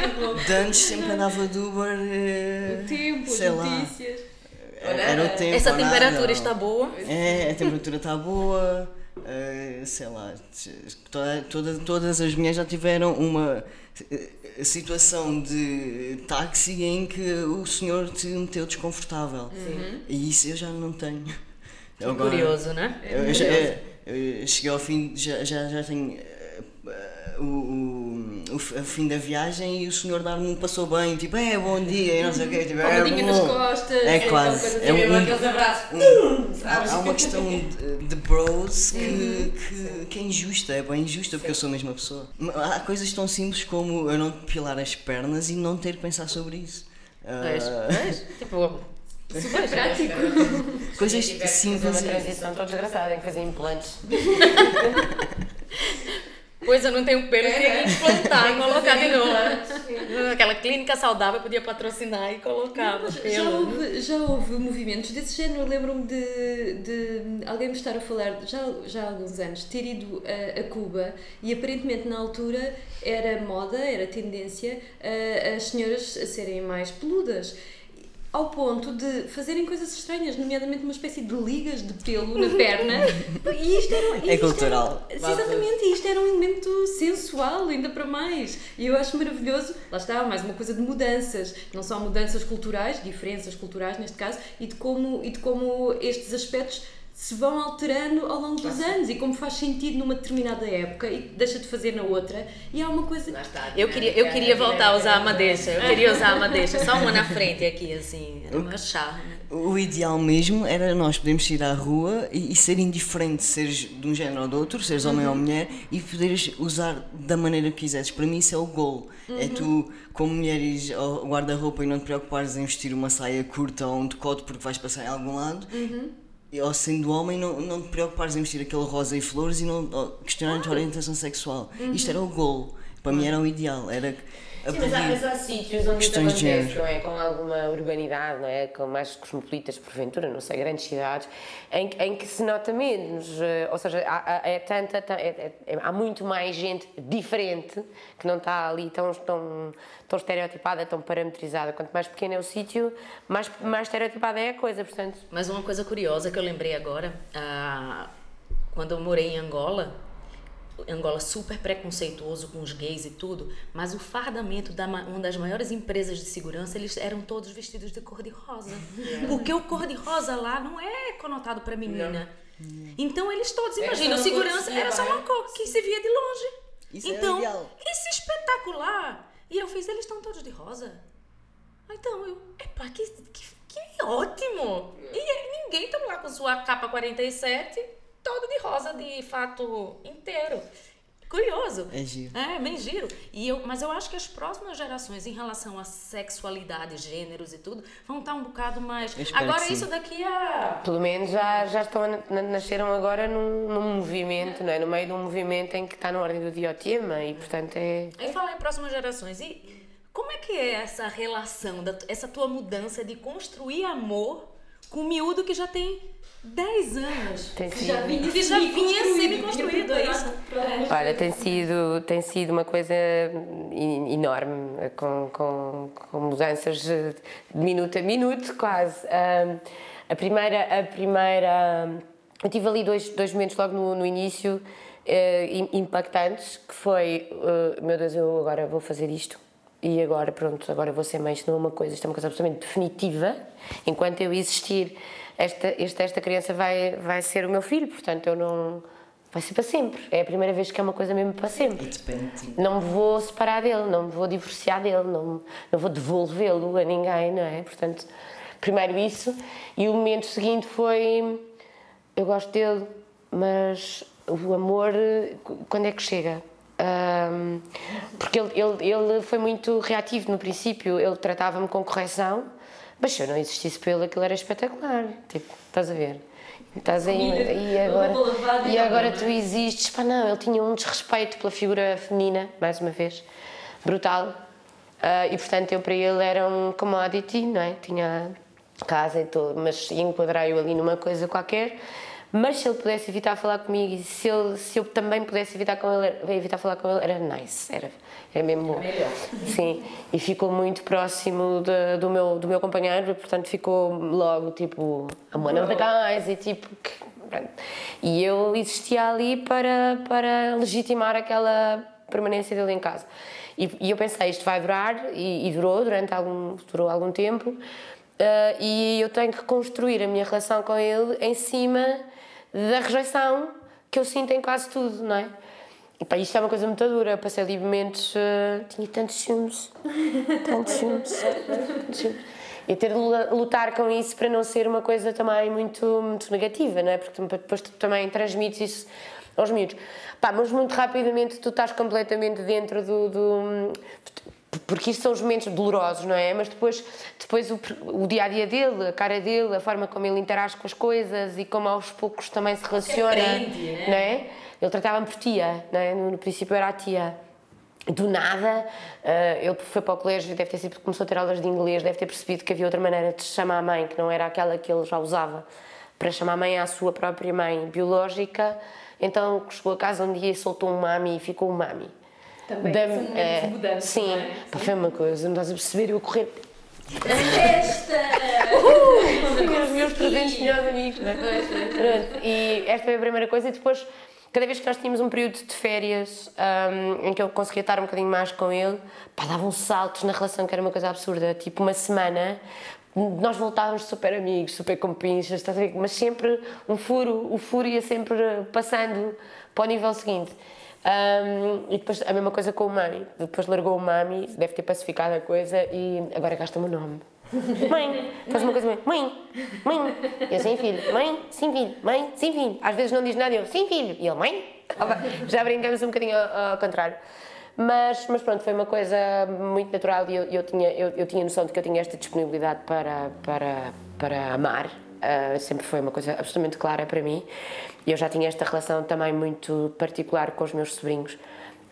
tipo, de antes sempre andava de Uber. eh, o tempo, sei as lá. notícias. Era, o tempo. Essa nada, temperatura ou- está boa. É, a temperatura está boa. eh, sei lá. Toda, toda, todas as mulheres já tiveram uma eh, situação de táxi em que o senhor te meteu desconfortável. E isso eu já não tenho. Agora- Curioso, né? eu, eu já, é, eu cheguei ao fim, já, já, já tenho eh, o, o, o fim da viagem e o senhor dar-me passou bem, tipo, é bom dia, e não sei o quê, tipo, é nas bom. costas. É aquela quase, coisa é um- aqueles abraços. Um- há, há uma questão de, de bros que, que, que é injusta, é bem injusta porque eu sou a mesma pessoa. Há coisas tão simples como eu não depilar as pernas e não ter que pensar sobre isso. Ah, Pois, pois, tipo, Super prático. coisas que simples. uma transição, estou desgraçada em fazer implantes. pois eu não tenho pelo, É, queria né? implantar e que colocar de novo. Aquela clínica saudável podia patrocinar e colocava Já pelo. houve, já houve movimentos desse género. Lembro-me de, de alguém me estar a falar, já, já há alguns anos, ter ido a, a Cuba e aparentemente na altura era moda, era tendência a, as senhoras a serem mais peludas. Ao ponto de fazerem coisas estranhas, nomeadamente uma espécie de ligas de pelo na perna. E isto era, É isto cultural. Era, exatamente, e isto era um elemento sensual, ainda para mais. E eu acho maravilhoso, lá está, mais uma coisa de mudanças, não só mudanças culturais, diferenças culturais neste caso, e de como, e de como estes aspectos se vão alterando ao longo dos anos e como faz sentido numa determinada época e deixa de fazer na outra. E há uma coisa. Está. Eu queria, eu queria voltar a usar a madeixa. Eu queria usar a madeixa. Só uma na frente aqui, assim. Era uma charme. O ideal mesmo era nós podermos ir à rua e, e ser indiferente, seres de um género ou do outro, seres homem ou mulher, e poderes usar da maneira que quiseres. Para mim isso é o golo. É tu, como mulher, ires ao guarda-roupa e não te preocupares em vestir uma saia curta ou um decote porque vais passar em algum lado. E, ou sendo homem, não, não te preocupares em vestir aquele rosa e flores e não questionar a tua orientação sexual. Isto era o golo. Para mim era o ideal. Era Sim, mas há, mas há sítios onde isso acontece, não é? Com alguma urbanidade, não é? Com mais cosmopolitas, porventura, não sei, grandes cidades, em, que- em que se nota menos. eh, Ou seja, há, é tanta, ta- é- é- há muito mais gente diferente que não está ali tão, tão, tão estereotipada, tão parametrizada. Quanto mais pequeno é o sítio, mais, mais estereotipada é a coisa, portanto. Mas uma coisa curiosa que eu lembrei agora, ah, quando eu morei em Angola, Angola super preconceituoso com os gays e tudo, mas o fardamento da ma- uma das maiores empresas de segurança, eles eram todos vestidos de cor de rosa. Porque o cor de rosa lá não é conotado para menina. Então eles todos, imagina, o segurança era só uma vai. cor que se via de longe. Isso é então, legal. isso é espetacular. E eu fiz, eles estão todos de rosa. Então eu, epa, que, que, que ótimo! E ninguém tá lá com sua capa 47, todo de rosa, de fato inteiro. Curioso. É giro. É, bem giro. E eu, mas eu acho que as próximas gerações, em relação à sexualidade, gêneros e tudo, vão estar um bocado mais. Agora, sim. isso daqui a. Pelo menos já, já estão a, na- nasceram agora num, num movimento, não é? No meio de um movimento em que está na ordem do dia o tema e, portanto, é. E falar em próximas gerações. E como é que é essa relação, da, essa tua mudança de construir amor com um miúdo que já tem 10 anos? Tem sido, Já vinha, Que já vinha sendo construído, é isso? olha, tem sido, tem sido uma coisa enorme, com, com, com mudanças de minuto a minuto, quase. A primeira. A primeira eu tive ali dois, dois momentos logo no, no início eh, im- impactantes, que foi, eh, meu Deus, eu agora vou fazer isto. E agora, pronto, agora vou ser mãe, isto não é uma coisa, isto é uma coisa absolutamente definitiva. Enquanto eu existir, esta, esta, esta criança vai, vai ser o meu filho, portanto, eu não. Vai ser para sempre. É a primeira vez que é uma coisa mesmo para sempre. Não me vou separar dele, não me vou divorciar dele, não, não vou devolvê-lo a ninguém, não é? Portanto, primeiro isso. E o momento seguinte foi: eu gosto dele, mas o amor, quando é que chega? Ahm, porque ele, ele, ele foi muito reativo no princípio, ele tratava-me com correção, mas se eu não existisse por ele, aquilo era espetacular. Tipo, estás a ver? Estás aí, e agora, e agora tu existes. Pá, não, ele tinha um desrespeito pela figura feminina, mais uma vez, brutal. Ah, e portanto, eu para ele era um commodity, não é? Tinha casa e tudo, mas enquadrar-o ali numa coisa qualquer. Mas se ele pudesse evitar falar comigo e se, ele, se eu também pudesse evitar, com ele, evitar falar com ele, era nice, era, era mesmo bom. Sim, e ficou muito próximo de- do, meu, do meu companheiro, portanto ficou logo tipo, I'm one of the guys, e tipo. que-. E eu existia ali para, para legitimar aquela permanência dele em casa. E, e eu pensei, isto vai durar, e, e durou durante algum, durou algum tempo, eh, e eu tenho que construir a minha relação com ele em cima da rejeição que eu sinto em quase tudo, não é? E pá, isto é uma coisa muito dura, eu passei ali momentos, eh, tinha tantos ciúmes, tantos ciúmes, tantos ciúmes. E ter de lu- lutar com isso para não ser uma coisa também muito, muito negativa, não é? Porque depois tu também transmites isso aos miúdos. Pá, mas muito rapidamente tu estás completamente dentro do. do porque isto são os momentos dolorosos, não é? Mas depois, depois o, o dia a dia dele, a cara dele, a forma como ele interage com as coisas e como aos poucos também se relaciona. né? não é? Ele tratava-me por tia, não é? no, no princípio era a tia. Do nada, eh, ele foi para o colégio, deve ter sido começou a ter aulas de inglês, deve ter percebido que havia outra maneira de chamar a mãe, que não era aquela que ele já usava para chamar a mãe à sua própria mãe biológica. Então chegou a casa um dia e soltou um mami e ficou um mami. Também Da- são momentos é, de mudança, Sim, é? pá, foi uma coisa, não estás a perceber, eu a correr. Festa! Os meus 300 melhores amigos, é? E esta foi a primeira coisa. E depois, cada vez que nós tínhamos um período de férias ahm, em que eu conseguia estar um bocadinho mais com ele, pá, davam saltos na relação que era uma coisa absurda. Tipo, uma semana, nós voltávamos super amigos, super compinchas? Mas sempre um furo, o furo ia sempre passando para o nível seguinte. Ahm, e depois a mesma coisa com o Mami. Depois largou o Mami, deve ter pacificado a coisa e agora gasta-me o nome. Mãe, faz uma coisa mãe, mãe, mãe, eu sem filho, mãe, sim filho, mãe, sim filho. Às vezes não diz nada, eu sim filho, e ele, mãe. Já brincamos um bocadinho ao, ao contrário. Mas, mas pronto, foi uma coisa muito natural e eu, eu, tinha, eu, eu tinha noção de que eu tinha esta disponibilidade para, para, para amar. Ah, sempre foi uma coisa absolutamente clara para mim. Eu já tinha esta relação também muito particular com os meus sobrinhos,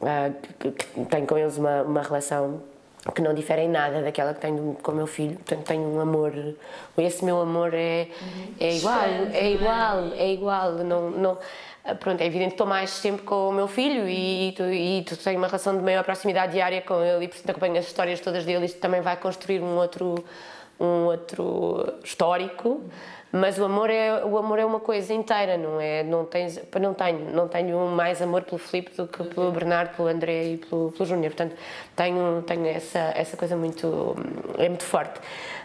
ah, que, que tenho com eles uma, uma relação que não difere em nada daquela que tenho com o meu filho. Portanto, tenho um amor. Esse meu amor é, é igual, é igual, é igual. Não, não, pronto, é evidente que estou mais sempre com o meu filho e, tu, e tu tens uma relação de maior proximidade diária com ele e, portanto, acompanho as histórias todas dele. Isto também vai construir um outro um outro histórico, mas o amor é o amor é uma coisa inteira, não é? Não tens, não tenho, não tenho mais amor pelo Filipe do que pelo Bernardo, pelo André e pelo, pelo Júnior. Portanto, tenho tenho essa essa coisa muito é muito forte.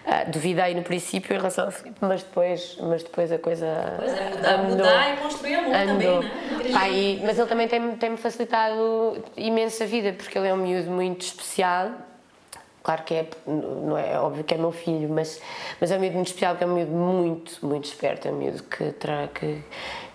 Uh, duvidei no princípio em relação ao Filipe, mas depois mas depois a coisa Pois é, mudar, mudar e construir amor também, né? Mas ele também tem tem me facilitado imenso a vida porque ele é um miúdo muito especial Claro que é, não é óbvio que é meu filho, mas, mas é um miúdo muito especial, porque é um miúdo muito, muito esperto, é um miúdo que, terá, que,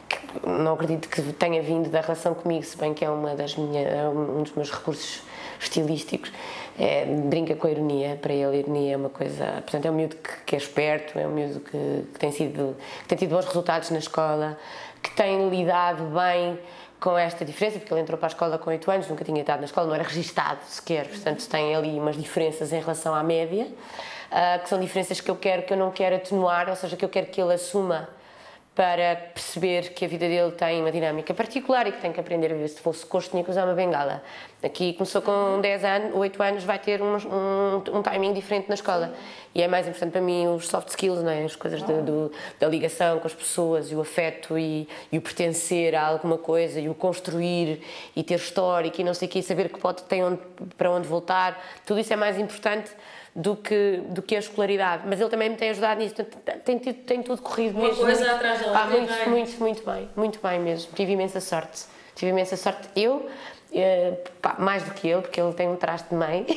que não acredito que tenha vindo da relação comigo, se bem que é uma das minha, é um dos meus recursos estilísticos. É, brinca com a ironia, para ele a ironia é uma coisa. Portanto, é um miúdo que, que é esperto, é um miúdo que, que tem sido, que tem tido bons resultados na escola, que tem lidado bem com esta diferença, porque ele entrou para a escola com 8 anos, nunca tinha estado na escola, não era registado sequer, portanto tem ali umas diferenças em relação à média, ah, que são diferenças que eu quero, que eu não quero atenuar, ou seja, que eu quero que ele assuma para perceber que a vida dele tem uma dinâmica particular e que tem que aprender a viver. Se fosse coxo, tinha que usar uma bengala. Aqui começou com 10 anos, 8 anos, vai ter um, um, um timing diferente na escola. E é mais importante para mim os soft skills, não é? as coisas de- do- da ligação com as pessoas e o afeto e, e o pertencer a alguma coisa e o construir e ter histórico e não sei o quê, saber que pode, tem onde, para onde voltar. Tudo isso é mais importante do que, do que a escolaridade. Mas ele também me tem ajudado nisso. Tem, tido- tem tudo corrido Uma mesmo. coisa muito, atrás da outra e muito, vai. muito, muito bem. Muito bem mesmo. Tive imensa sorte. Tive imensa sorte. Eu, eh, pá, mais do que ele, porque ele tem um traste de mãe.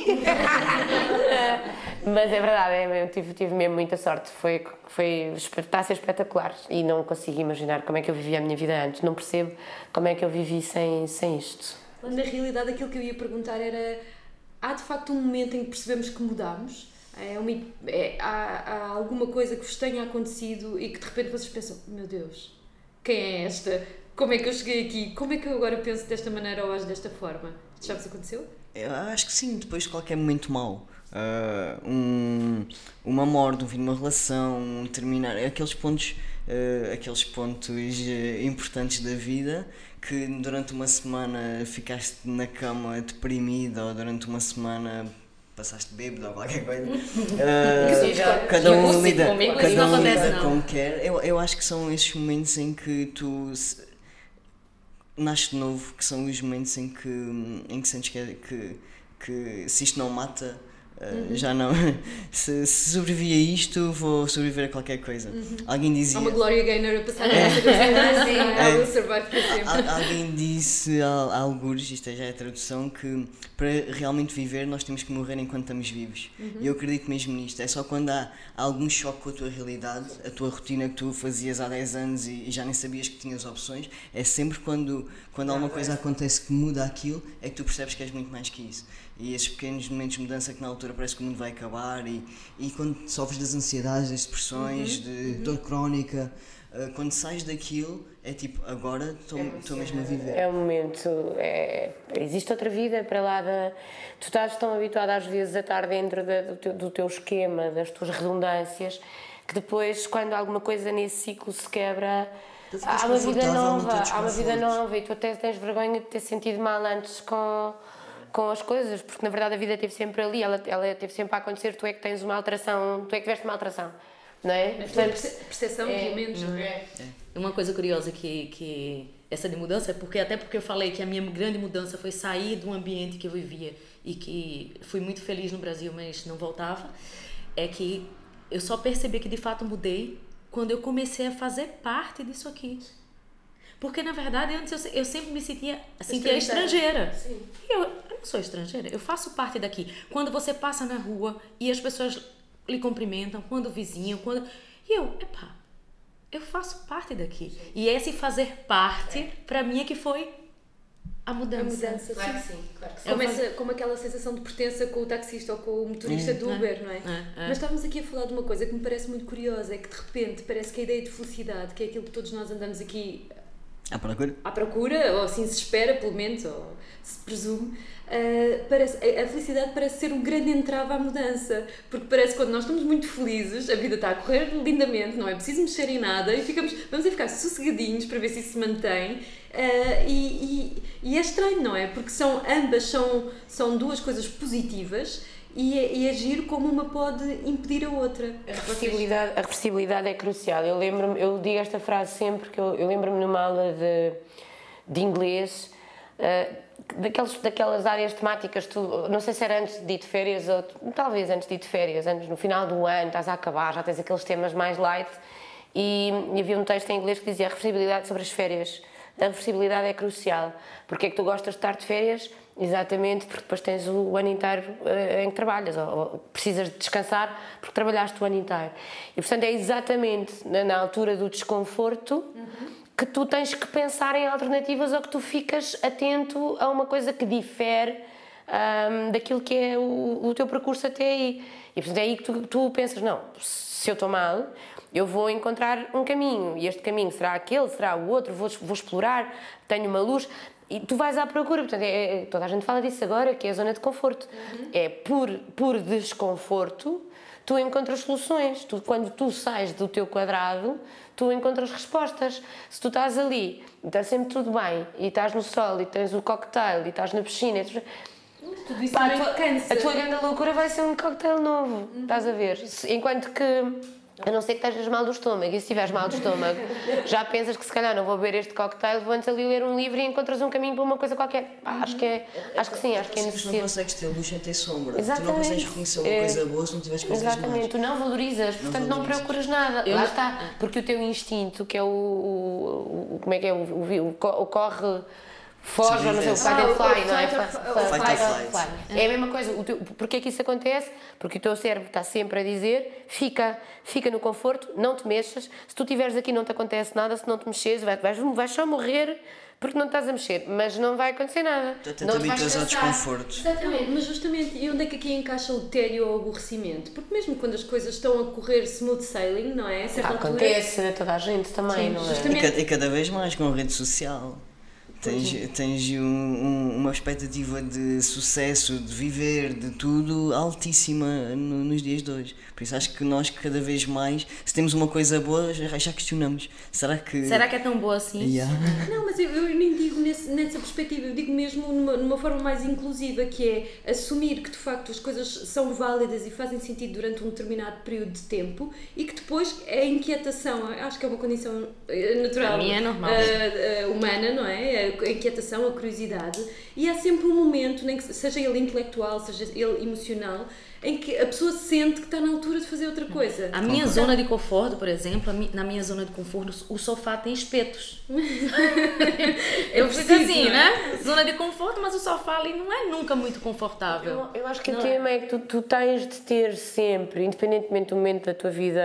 Mas é verdade, é, eu tive, tive mesmo muita sorte. Foi, foi, está a ser espetacular. E não consigo imaginar como é que eu vivia a minha vida antes. Não percebo como é que eu vivi sem, sem isto. Na realidade, aquilo que eu ia perguntar era: há de facto um momento em que percebemos que mudámos? É uma, é- há, há alguma coisa que vos tenha acontecido e que de repente vocês pensam: meu Deus, quem é esta? Como é que eu cheguei aqui? Como é que eu agora penso desta maneira ou ajo desta forma? Já vos aconteceu? Eu acho que sim, depois de qualquer momento mau. Ah, um, uma morte, um fim de uma relação, um terminar, aqueles pontos, ah, aqueles pontos eh, importantes da vida que durante uma semana ficaste na cama deprimida ou durante uma semana passaste bêbado ou qualquer coisa. Ah, cada um Consigo, lida, comigo cada um acontece, lida não. como quer. Eu, eu acho que são esses momentos em que tu se- nasce de novo, que são os momentos em que, em que sentes que, é- que, que se isto não mata, uh, já não. se, se a isto, vou sobreviver a qualquer coisa. Alguém dizia. Há uma Gloria Gaynor a passar na nossa cabeça. I will survive para sempre. Al- alguém disse, al- algures, isto já é a tradução, que para realmente viver nós temos que morrer enquanto estamos vivos. E eu acredito mesmo nisto. É só quando há algum choque com a tua realidade, a tua rotina que tu fazias há 10 anos e, e já nem sabias que tinhas opções, é sempre quando, quando alguma coisa acontece que muda aquilo, é que tu percebes que és muito mais que isso. E esses pequenos momentos de mudança que na altura parece que o mundo vai acabar e, e quando sofres das ansiedades, das depressões, de dor crónica, uh, quando sais daquilo, é tipo, agora estou mesmo a viver. É um momento. É, existe outra vida para lá da. Tu estás tão habituado às vezes a estar dentro da- do, teu, do teu esquema, das tuas redundâncias, que depois, quando alguma coisa nesse ciclo se quebra. Há uma vida nova, há uma vida nova e tu até tens vergonha de ter sentido mal antes com, com as coisas, porque na verdade a vida esteve sempre ali, ela, ela esteve sempre a acontecer, tu é que tens uma alteração, tu é que tiveste uma alteração, não é? Perce- Percepção de elementos. Uma coisa curiosa que, que essa de mudança é porque até porque eu falei que a minha grande mudança foi sair do ambiente que eu vivia e que fui muito feliz no Brasil, mas não voltava, é que eu só percebi que de fato mudei quando eu comecei a fazer parte disso aqui. Porque na verdade antes eu, eu sempre me sentia, sentia estrangeira. E eu, eu não sou estrangeira, eu faço parte daqui. Quando você passa na rua e as pessoas lhe cumprimentam, quando vizinham, quando. E eu, epá, eu faço parte daqui. E esse fazer parte, pra mim, é que foi a mudança. A mudança, Claro sim. que sim, claro que sim. Como, essa- como aquela sensação de pertença com o taxista ou com o motorista do Uber, não é? é, é. Mas estávamos aqui a falar de uma coisa que me parece muito curiosa, é que de repente parece que a ideia de felicidade, que é aquilo que todos nós andamos aqui À procura? à procura, ou assim se espera, pelo menos, ou se presume, ah, parece, a felicidade parece ser um grande entrave à mudança. Porque parece que quando nós estamos muito felizes, a vida está a correr lindamente, não é preciso mexer em nada e ficamos, vamos a ficar sossegadinhos para ver se isso se mantém. Ah, e, e, e é estranho, não é? Porque são ambas são, são duas coisas positivas e é, e como uma pode impedir a outra. A reversibilidade, a reversibilidade é crucial. Eu lembro eu digo esta frase sempre, que eu, eu lembro-me numa aula de, de inglês, uh, daquelas áreas temáticas, tu, não sei se era antes de ir de férias ou talvez antes de ir de férias, antes no final do ano, estás a acabar, já tens aqueles temas mais light. E, e havia um texto em inglês que dizia a reversibilidade sobre as férias. A reversibilidade é crucial. Porque é que tu gostas de estar de férias? Exatamente, porque depois tens o ano inteiro em que trabalhas, ou, precisas de descansar porque trabalhaste o ano inteiro. E portanto é exatamente na, na altura do desconforto uhum. que tu tens que pensar em alternativas ou que tu ficas atento a uma coisa que difere um, daquilo que é o, o, teu percurso até aí. E portanto é aí que tu, tu pensas: não, se eu estou mal, eu vou encontrar um caminho e este caminho será aquele, será o outro, vou, vou explorar, tenho uma luz e tu vais à procura. Portanto, é, é, toda a gente fala disso agora, que é a zona de conforto. Uhum. É por, por desconforto tu encontras soluções. Tu, quando tu sais do teu quadrado, tu encontras respostas. Se tu estás ali e está sempre tudo bem, e estás no sol, e tens o cocktail, e estás na piscina, e tu, tudo isso Pá, a, tua, a tua grande loucura vai ser um cocktail novo, uhum. estás a ver? Enquanto que a não ser que estejas mal do estômago. E se estiveres mal do estômago, já pensas que se calhar não vou beber este cocktail, vou antes ali ler um livro e encontras um caminho para uma coisa qualquer. Pá, acho que é, acho que sim, acho que é necessário. Tu não consegues ter luz sem ter sombra. Exatamente. Tu não consegues reconhecer uma coisa boa se não tiveres coisas Exatamente, tu não valorizas, não portanto valorizas. não procuras nada. Eu Lá está, porque o teu instinto, que é o, o, o como é que é, o, o, o corre foge ou não sei, o fight and fly, não é? Fight or fly. É a mesma coisa. O teu, porquê é que isso acontece? Porque o teu cérebro está sempre a dizer fica, fica no conforto, não te mexas. Se tu estiveres aqui não te acontece nada, se não te mexeres, vais, vais, vais só morrer porque não estás a mexer, mas não vai acontecer nada. Não te habituas ao desconforto. Exatamente, mas justamente, e onde é que aqui encaixa o tédio ou o aborrecimento? Porque mesmo quando as coisas estão a correr smooth sailing, não é? Ah, acontece a toda a gente também, Sim, não é? E cada vez mais com a rede social. Tens, tens um, um, uma expectativa de sucesso, de viver, de tudo altíssima no, nos dias de hoje. Por isso acho que nós cada vez mais, se temos uma coisa boa, já, já questionamos. Será que. Será que é tão boa assim? Yeah. Não, mas eu, eu nem digo nesse, nessa perspectiva, eu digo mesmo numa, numa forma mais inclusiva, que é assumir que de facto as coisas são válidas e fazem sentido durante um determinado período de tempo e que depois a inquietação, acho que é uma condição eh, natural. A minha é normal. Uh, uh, humana, não é? A inquietação, a curiosidade, e há sempre um momento, nem que seja ele intelectual, seja ele emocional, em que a pessoa sente que está na altura de fazer outra coisa. A minha zona de conforto, por exemplo, na minha zona de conforto, o sofá tem espetos. eu preciso assim, né? Zona de conforto, mas o sofá ali não é nunca muito confortável. Eu, eu acho que não o tema é? é que tu, tu, tens de ter sempre, independentemente do momento da tua vida,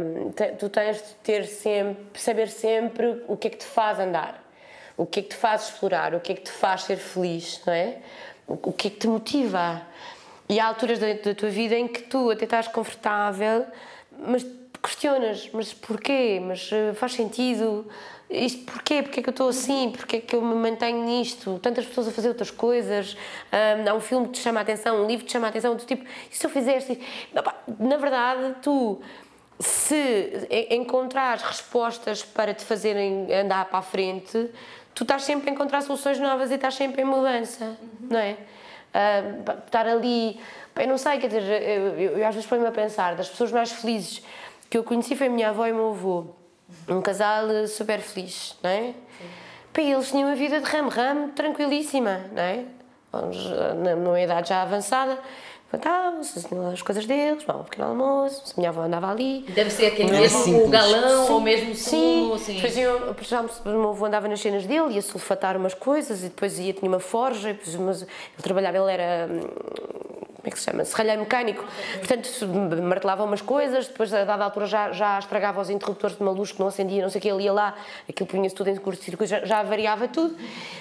um, te, tu tens de ter sempre, saber sempre o que é que te faz andar o que é que te faz explorar, o que é que te faz ser feliz, não é? O que é que te motiva. E há alturas da, da tua vida em que tu até estás confortável, mas questionas, mas porquê? Mas eh, faz sentido? Isto porquê? Porquê é que eu estou assim? Porquê é que eu me mantenho nisto? Tantas pessoas a fazer outras coisas. Um, há um filme que te chama a atenção, um livro que te chama a atenção. Tu, tipo, e se eu fizesse? Na verdade, tu se encontrares respostas para te fazerem andar para a frente, tu estás sempre a encontrar soluções novas e estás sempre em mudança, uhum. não é? Uh, estar ali, eu não sei, quer dizer, eu, eu, eu às vezes ponho-me a pensar, das pessoas mais felizes que eu conheci foi a minha avó e o meu avô, um casal super feliz, não é? Pá, eles tinham uma vida de ramo-ramo tranquilíssima, não é? Numa idade já avançada, cantavam as coisas deles, vão ao pequeno almoço, a minha avó andava ali. Deve ser aquele mesmo o galão sim, ou mesmo sim. Assim. Depois por exemplo, o meu avô andava nas cenas dele, ia sulfatar umas coisas e depois ia, tinha uma forja, depois, mas ele trabalhava, ele era hum, como é que se chama? Serralheiro mecânico. Portanto, martelava umas coisas, depois a dada altura já, já estragava os interruptores de uma luz que não acendia, não sei o que, ele ia lá, aquilo punha-se tudo em curto-circuito, já, já variava tudo.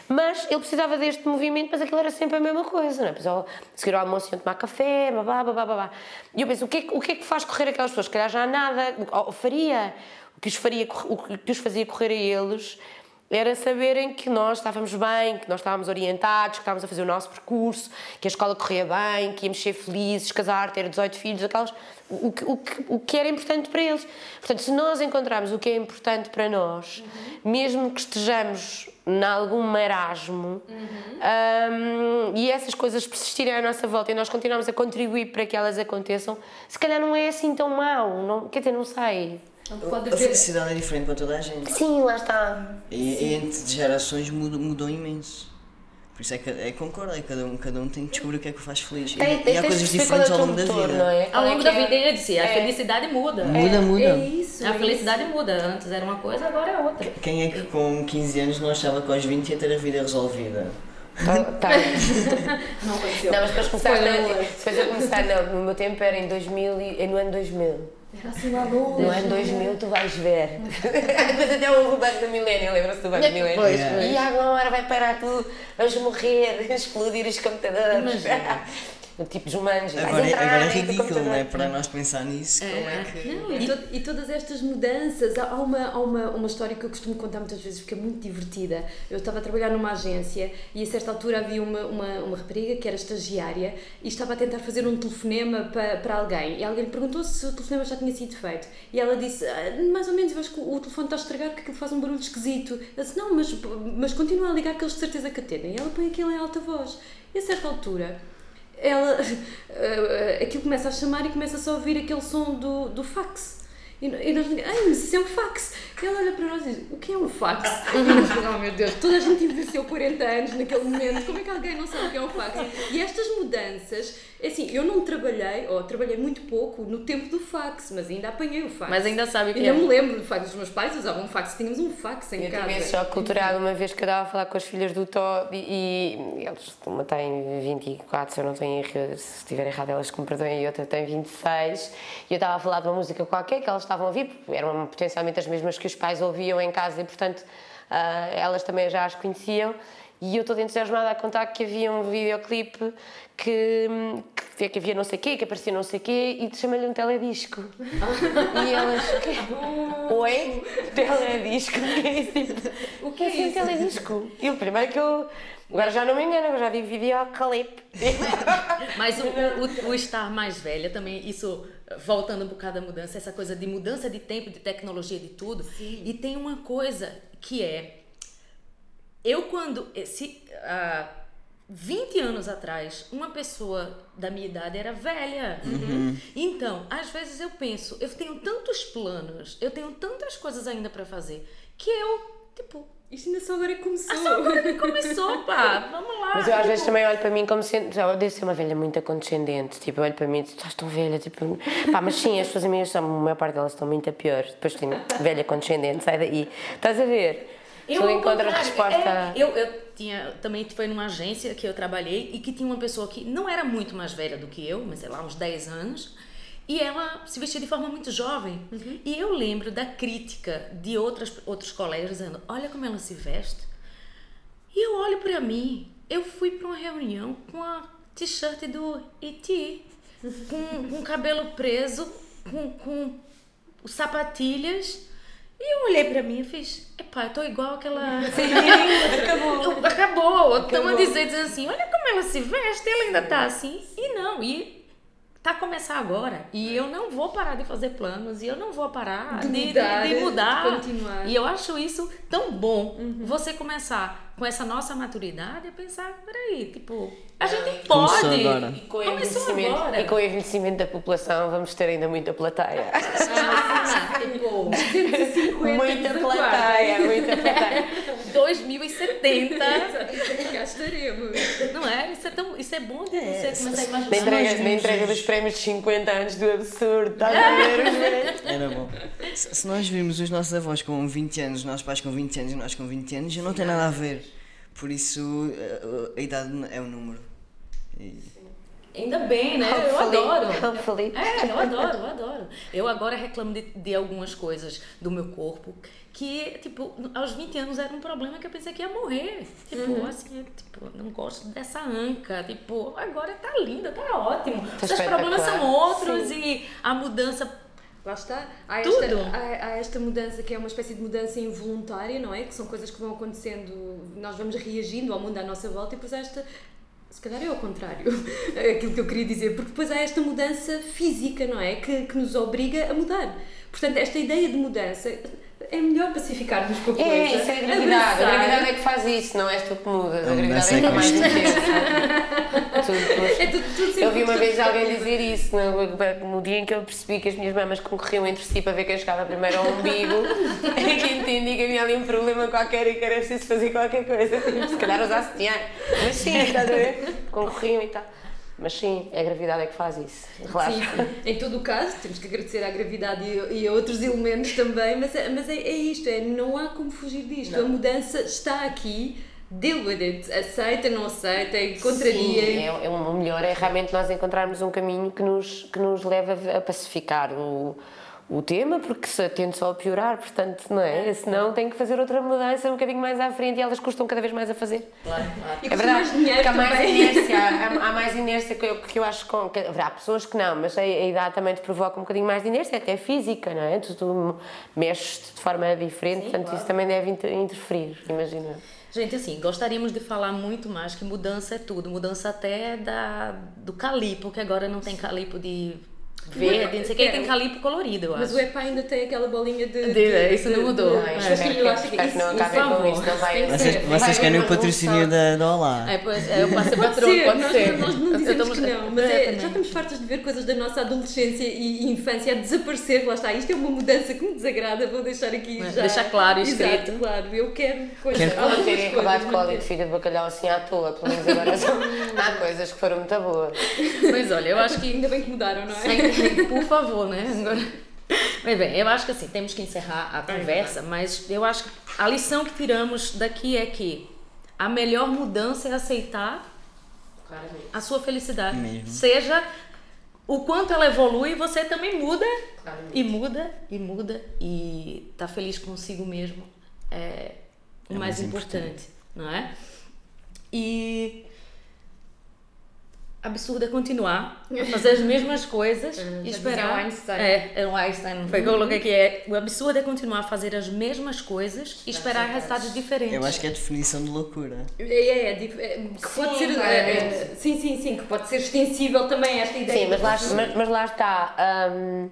Mas ele precisava deste movimento, mas aquilo era sempre a mesma coisa, não é? Depois, ao seguir ao almoço iam tomar café, babá, babá, babá. E eu penso, o que, é, o que é que faz correr aquelas pessoas? Se calhar já nada, faria, o que os, faria, o que os fazia correr a eles era saberem que nós estávamos bem, que nós estávamos orientados, que estávamos a fazer o nosso percurso, que a escola corria bem, que íamos ser felizes, casar, ter 18 filhos, aquelas, o, que, o, que, o que era importante para eles. Portanto, se nós encontrarmos o que é importante para nós, mesmo que estejamos em algum marasmo um, e essas coisas persistirem à nossa volta e nós continuarmos a contribuir para que elas aconteçam, se calhar não é assim tão mau, não, quer dizer, não sei. Pode A felicidade é diferente para toda a gente. Sim, lá está. E, e entre gerações mudou, mudou imenso. Por isso é que é, concordo, é cada um, cada um tem que descobrir o que é que o faz feliz. E- Tem, e, tem, há coisas diferentes é ao o longo da motor, vida. é? Ao é longo que da é? vida, eu disse, a felicidade muda. Muda, muda. É isso. A é felicidade muda. Antes era uma coisa, agora é outra. Quem é que com 15 anos não achava que aos 20 ia ter a vida resolvida? Tá, tá. Não aconteceu. Não, mas depois começaste depois eu comecei, não, no meu tempo era em 2000, e- é no ano 2000. Era assim longe. No ano 2000 tu vais ver. Depois até o banco do milénio, lembra-se do banco do milénio? Pois, E agora vai parar tudo, vamos morrer, explodir os computadores. O tipo vais Agora, é- entrar agora é do ridículo, não é? Para nós pensar nisso, como é que. Não, e, to- e todas estas mudanças, há uma, há uma, uma história que eu costumo contar muitas vezes porque é muito divertida. Eu estava a trabalhar numa agência e a certa altura havia uma, uma, uma rapariga que era estagiária e estava a tentar fazer um telefonema para, para alguém e alguém lhe perguntou se o telefonema já tinha sido feito e ela disse, "Ah, mais ou menos, eu acho que o telefone está estragado porque aquilo faz um barulho esquisito. Ela disse, não, mas, mas continua a ligar que eles de certeza que atendem. E ela põe aquilo em alta voz. E a certa altura ela eh, aquilo começa a chamar e começa só a ouvir aquele som do, do fax. E, nós dizemos, ai, mas isso é um fax. E ela olha para nós e diz, o que é um fax? E nós dizemos, oh meu Deus, toda a gente envelheceu 40 anos naquele momento, como é que alguém não sabe o que é um fax? E estas mudanças, assim, eu não trabalhei, ou trabalhei muito pouco no tempo do fax, mas ainda apanhei o fax. Mas ainda sabe o que Ainda é. me lembro do fax, os meus pais usavam um fax, tínhamos um fax em Eu casa. tive esse choque cultural uma vez que eu estava a falar com as filhas do Tó e, e eles, uma tem 24, se eu não tenho erro, se estiver errado elas que me perdoem, e outra tem 26. E eu estava a falar de uma música qualquer que elas estavam a ouvir, porque eram potencialmente as mesmas que os pais ouviam em casa e, portanto, ah, elas também já as conheciam. E eu estou entusiasmada a contar que havia um videoclipe que, que, que havia não sei o quê, que aparecia não sei o quê, e chamei-lhe um teledisco. e elas, o quê? Oi? Teledisco? O que é isso? Tipo, o que é assim um teledisco? E o primeiro que eu. Agora já não me engano, agora já digo videoclipe. Mas o, o, o estar mais velha também, isso, voltando um bocado à mudança, essa coisa de mudança de tempo, de tecnologia, de tudo. E tem uma coisa que é. Eu, quando. Se, há 20 anos atrás, uma pessoa da minha idade era velha. Então, às vezes eu penso, eu tenho tantos planos, eu tenho tantas coisas ainda para fazer, que eu, tipo. Isto ainda só agora começou. Só agora começou, pá, vamos lá. Mas eu às tipo, vezes também olho para mim como sendo. Já, eu devo ser uma velha muito condescendente. Tipo, eu olho para mim e digo, estás tão velha. Tipo, pá, mas sim, as pessoas amigas, são, a maior parte delas estão muito a pior. Depois tem velha condescendente, sai daí. Estás a ver? Eu, tu contrário, resposta. é, eu, eu tinha, também foi numa agência que eu trabalhei e que tinha uma pessoa que não era muito mais velha do que eu, mas sei lá, uns 10 anos, e ela se vestia de forma muito jovem. E eu lembro da crítica de outras, outros colegas dizendo: Olha como ela se veste. E eu olho pra mim, eu fui pra uma reunião com a t-shirt do E.T., com, com o cabelo preso, com, com sapatilhas. E eu olhei pra mim e fiz, epá, eu tô igual aquela. acabou. Acabou. Estão a dizer, dizendo assim, olha como ela se veste, ela ainda tá assim. E não, e tá a começar agora. E eu não vou parar de fazer planos, e eu não vou parar De de, de- mudar, de mudar. de continuar. E eu acho isso tão bom. Você começar com essa nossa maturidade a pensar, peraí, tipo, a gente Começou pode. agora. E com, o Começou envelhecimento, agora. e com o envelhecimento da população vamos ter ainda muita plateia. Ah, tipo, 150 muita plateia, muita plateia. 2070. Cá estaremos. Não é? Isso é, tão, isso é bom de você se- começar a Na imaginar. entrega, na entrega dos prémios de 50 anos do absurdo, estás a ver os? Era bom. Se, se nós vimos os nossos avós com 20 anos, os nossos pais com 20 anos e nós com 20 anos, já não tem nada a ver. Por isso, a, a idade é um número. E- Ainda bem, né? Eu Hopefully, adoro. hopefully. É, eu adoro, eu adoro. Eu agora reclamo de, de algumas coisas do meu corpo que, tipo, aos 20 anos era um problema que eu pensei que ia morrer. Tipo, assim, tipo, não gosto dessa anca. Tipo, agora tá linda, tá ótimo. Os espetacular. problemas são outros e a mudança Lá está. Há Tudo. esta, há, há esta mudança que é uma espécie de mudança involuntária, não é? Que são coisas que vão acontecendo, nós vamos reagindo ao mundo à nossa volta e depois há esta. Se calhar é ao contrário, aquilo que eu queria dizer, porque depois há esta mudança física, não é? Que, que nos obriga a mudar. Portanto, esta ideia de mudança é melhor pacificarmos com a coisa. É, isso é a gravidade. A gravidade é que faz isso, não és tu que mudas. A gravidade é que é é mais. Tudo, tudo. É tudo, tudo Eu vi uma vez alguém dizer isso, no, no dia em que eu percebi que as minhas mamas concorriam entre si para ver quem chegava primeiro ao umbigo, é que entendi que havia ali um problema qualquer e que era preciso fazer qualquer coisa. Se calhar usar sutiã. Mas sim, estás a ver? Concorriam e tal. Mas sim, a gravidade é que faz isso. Relaxa. Sim. Em todo o caso, temos que agradecer à gravidade e, e a outros elementos também, mas, é, mas é, é isto, é, não há como fugir disto. A mudança está aqui, deal with it. Aceita, não aceita, contraria. Sim, é, é, o melhor é realmente nós encontrarmos um caminho que nos, que nos leve a pacificar o, o tema, porque se tende só a piorar, portanto, não é? Senão tem que fazer outra mudança um bocadinho mais à frente e elas custam cada vez mais a fazer. Claro, claro. E É verdade, porque há mais inércia, há, há mais inércia que eu, que eu acho com, que haverá pessoas que não, mas a, a idade também te provoca um bocadinho mais de inércia, até física, não é? Tu, tu mexes de forma diferente, portanto isso também deve inter- interferir, imagina. Gente, assim, gostaríamos de falar muito mais que mudança é tudo. Mudança até da, do calipo, que agora não tem calipo de verde, não sei o que, É. tem calipo colorido, eu Mas acho. o EPA ainda tem aquela bolinha de. De- é, isso não mudou. de- É, mas eu acho que isso, não acabem com isso, não vai que Vocês, querem o patrocínio da, da Olá? É, pois, é, eu passo a Pode patrão, ser, pode nós, ser. nós não Eu dizemos que não, mas eu é, já estamos fartas de ver coisas da nossa adolescência e, e infância a desaparecer, lá está, isto é uma mudança que me desagrada, vou deixar aqui já. deixar claro, escrito. Exato, claro, eu quero coisas. Quero- Não coisas, acabado de mas cólico de filha de bacalhau assim à toa, pelo menos agora são, há coisas que foram muito boas. Mas olha, eu acho que Ainda bem que mudaram, não é? Por favor, né? Agora... Mas bem, eu acho que assim, temos que encerrar a conversa, mas eu acho que a lição que tiramos daqui é que a melhor mudança é aceitar a sua felicidade. Mesmo. Seja o quanto ela evolui, você também muda e muda e muda e tá feliz consigo mesmo é o É mais mais importante, não é? E absurdo é continuar a fazer as mesmas coisas e esperar. Einstein. É, é o Einstein, não foi que eu coloquei que é. O absurdo é continuar a fazer as mesmas coisas e esperar resultados diferentes. Eu acho que é a definição de loucura. É, é, é, dif- é, que pode ser. é, é, sim, sim, sim, que pode ser extensível também esta ideia. Sim, mas lá, mas, mas lá está. hum,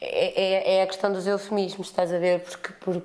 é, é- é a questão dos eufemismos, estás a ver? Porque, por-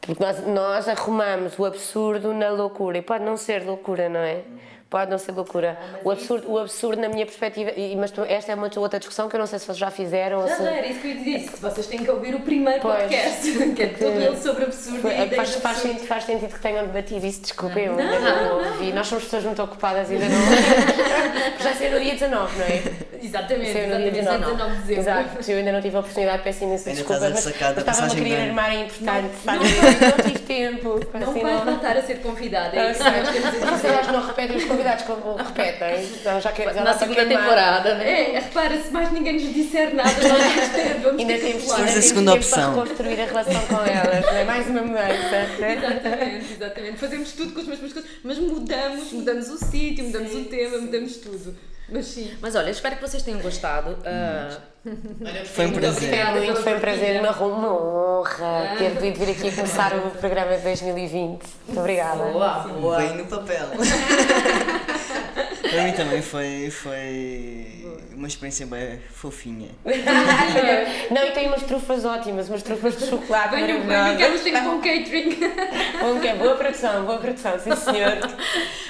porque nós, nós arrumamos o absurdo na loucura e pode não ser loucura, não é? Pode não ser loucura. O absurdo, o absurdo na minha perspectiva, e, mas tu- esta é uma outra discussão que eu não sei se vocês já fizeram ou Já se. não era isso que eu ia dizer. Se vocês têm que ouvir o primeiro Pois. podcast, que é todo ele sobre absurdo e é ideias faz, faz, sentido, faz sentido que tenham debatido isso, desculpem, eu Não, não, não ouvi. Nós somos pessoas muito ocupadas, ainda não. Já sei no dia 19, não é? Exatamente, Saiu no dia exatamente, 19. 19 de dezembro. Exato, eu ainda não tive a oportunidade, peço imensa Ainda desculpa. Mas, mas estava-me a querer armar em importante. Não, Não, não tive tempo. Não assim, voltar a ser convidada, é Eu isso sei. que que não repetem os convidados como repetem. Então já quer dizer, Na segunda temporada, né? É, repara, se mais ninguém nos disser nada, nós vamos Ainda que temos, ainda a temos segunda tempo para opção. reconstruir a relação com elas. Não é? Mais uma mudança. né? Exatamente, exatamente. Fazemos tudo com as mesmas coisas, mas mudamos, mudamos o sítio, mudamos o tema, mudamos tudo. Mas sim. Mas olha, espero que vocês tenham gostado. Ah, Foi um prazer. Muito, foi um prazer, uma, uma honra ter podido vir aqui começar o programa de 2020. Muito obrigada. boa, boa. Bem no papel. Para mim também foi, foi uma experiência bem fofinha. Não, e tem umas trufas ótimas, umas trufas de chocolate que maravilhosas. têm bom catering. Bom, que é boa produção, boa produção, sim senhor.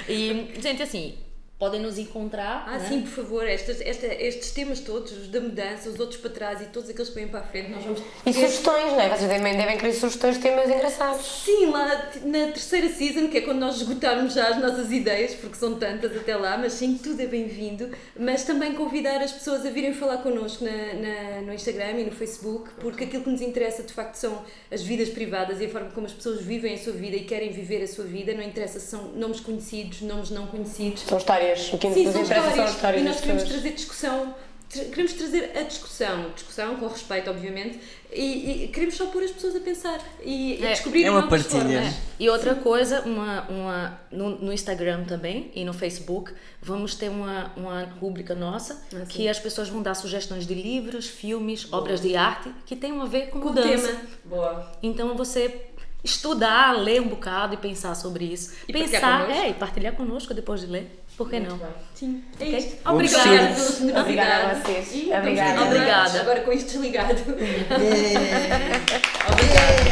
E, gente, assim, podem nos encontrar. Ah, né? sim, por favor, estas, esta, estes temas todos, os da mudança, os outros para trás e todos aqueles que vêm para a frente, nós vamos E sugestões, não é? Vocês também devem querer sugestões de temas engraçados. Sim, lá na terceira season, que é quando nós esgotarmos já as nossas ideias, porque são tantas até lá, mas sim, tudo é bem-vindo. Mas também convidar as pessoas a virem falar connosco na, na- no Instagram e no Facebook, porque aquilo que nos interessa de facto são as vidas privadas e a forma como as pessoas vivem a sua vida e querem viver a sua vida. Não interessa se são nomes conhecidos, nomes não conhecidos. São histórias, o que Sim, nos são interessa histórias, são histórias e nós queremos pessoas. trazer discussão queremos trazer a discussão, discussão com respeito, obviamente, e, e queremos só pôr as pessoas a pensar e, e É, descobrir é uma novas partilha. formas. E outra coisa, uma, uma, no, no Instagram também e no Facebook, vamos ter uma, uma rúbrica nossa Ah, que as pessoas vão dar sugestões de livros, filmes, obras de arte que tenham a ver com, Com o tema. Boa. Então você estudar, ler um bocado e pensar sobre isso. E pensar, é, e partilhar conosco depois de ler. Por que não? Sim, é Ok? isto. Obrigada vestir. pela generosidade. Obrigada a vocês. E Obrigada. Obrigada. Agora com isto desligado. Obrigada.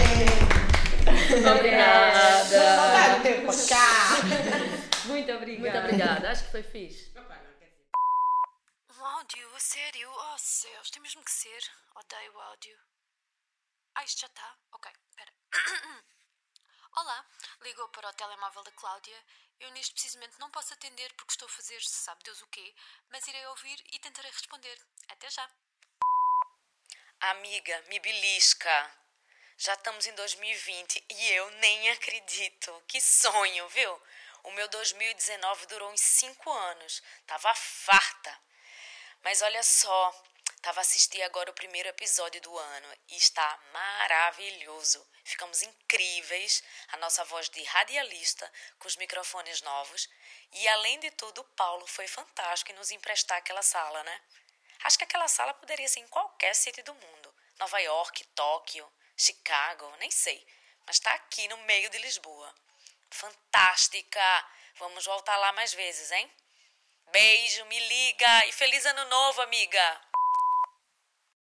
Muito obrigada. Muito obrigada. Acho que foi fixe. Um áudio, a sério? Oh céus, tem mesmo que ser. Odeio o áudio. Ah, isto já está? Ok, espera. Olá, ligou para o telemóvel da Cláudia. Eu neste precisamente não posso atender porque estou a fazer sabe Deus o quê, mas irei ouvir e tentarei responder. Até já. Amiga, me belisca. Já estamos em 2020 e eu nem acredito. Que sonho, viu? O meu 2019 durou uns cinco anos. Tava farta. Mas olha só, tava assistindo agora o primeiro episódio do ano e está maravilhoso. Ficamos incríveis. A nossa voz de radialista com os microfones novos. E além de tudo, o Paulo foi fantástico em nos emprestar aquela sala, né? Acho que aquela sala poderia ser em qualquer sítio do mundo. Nova York, Tóquio, Chicago, nem sei. Mas está aqui no meio de Lisboa. Fantástica! Vamos voltar lá mais vezes, hein? Beijo, me liga e feliz ano novo, amiga!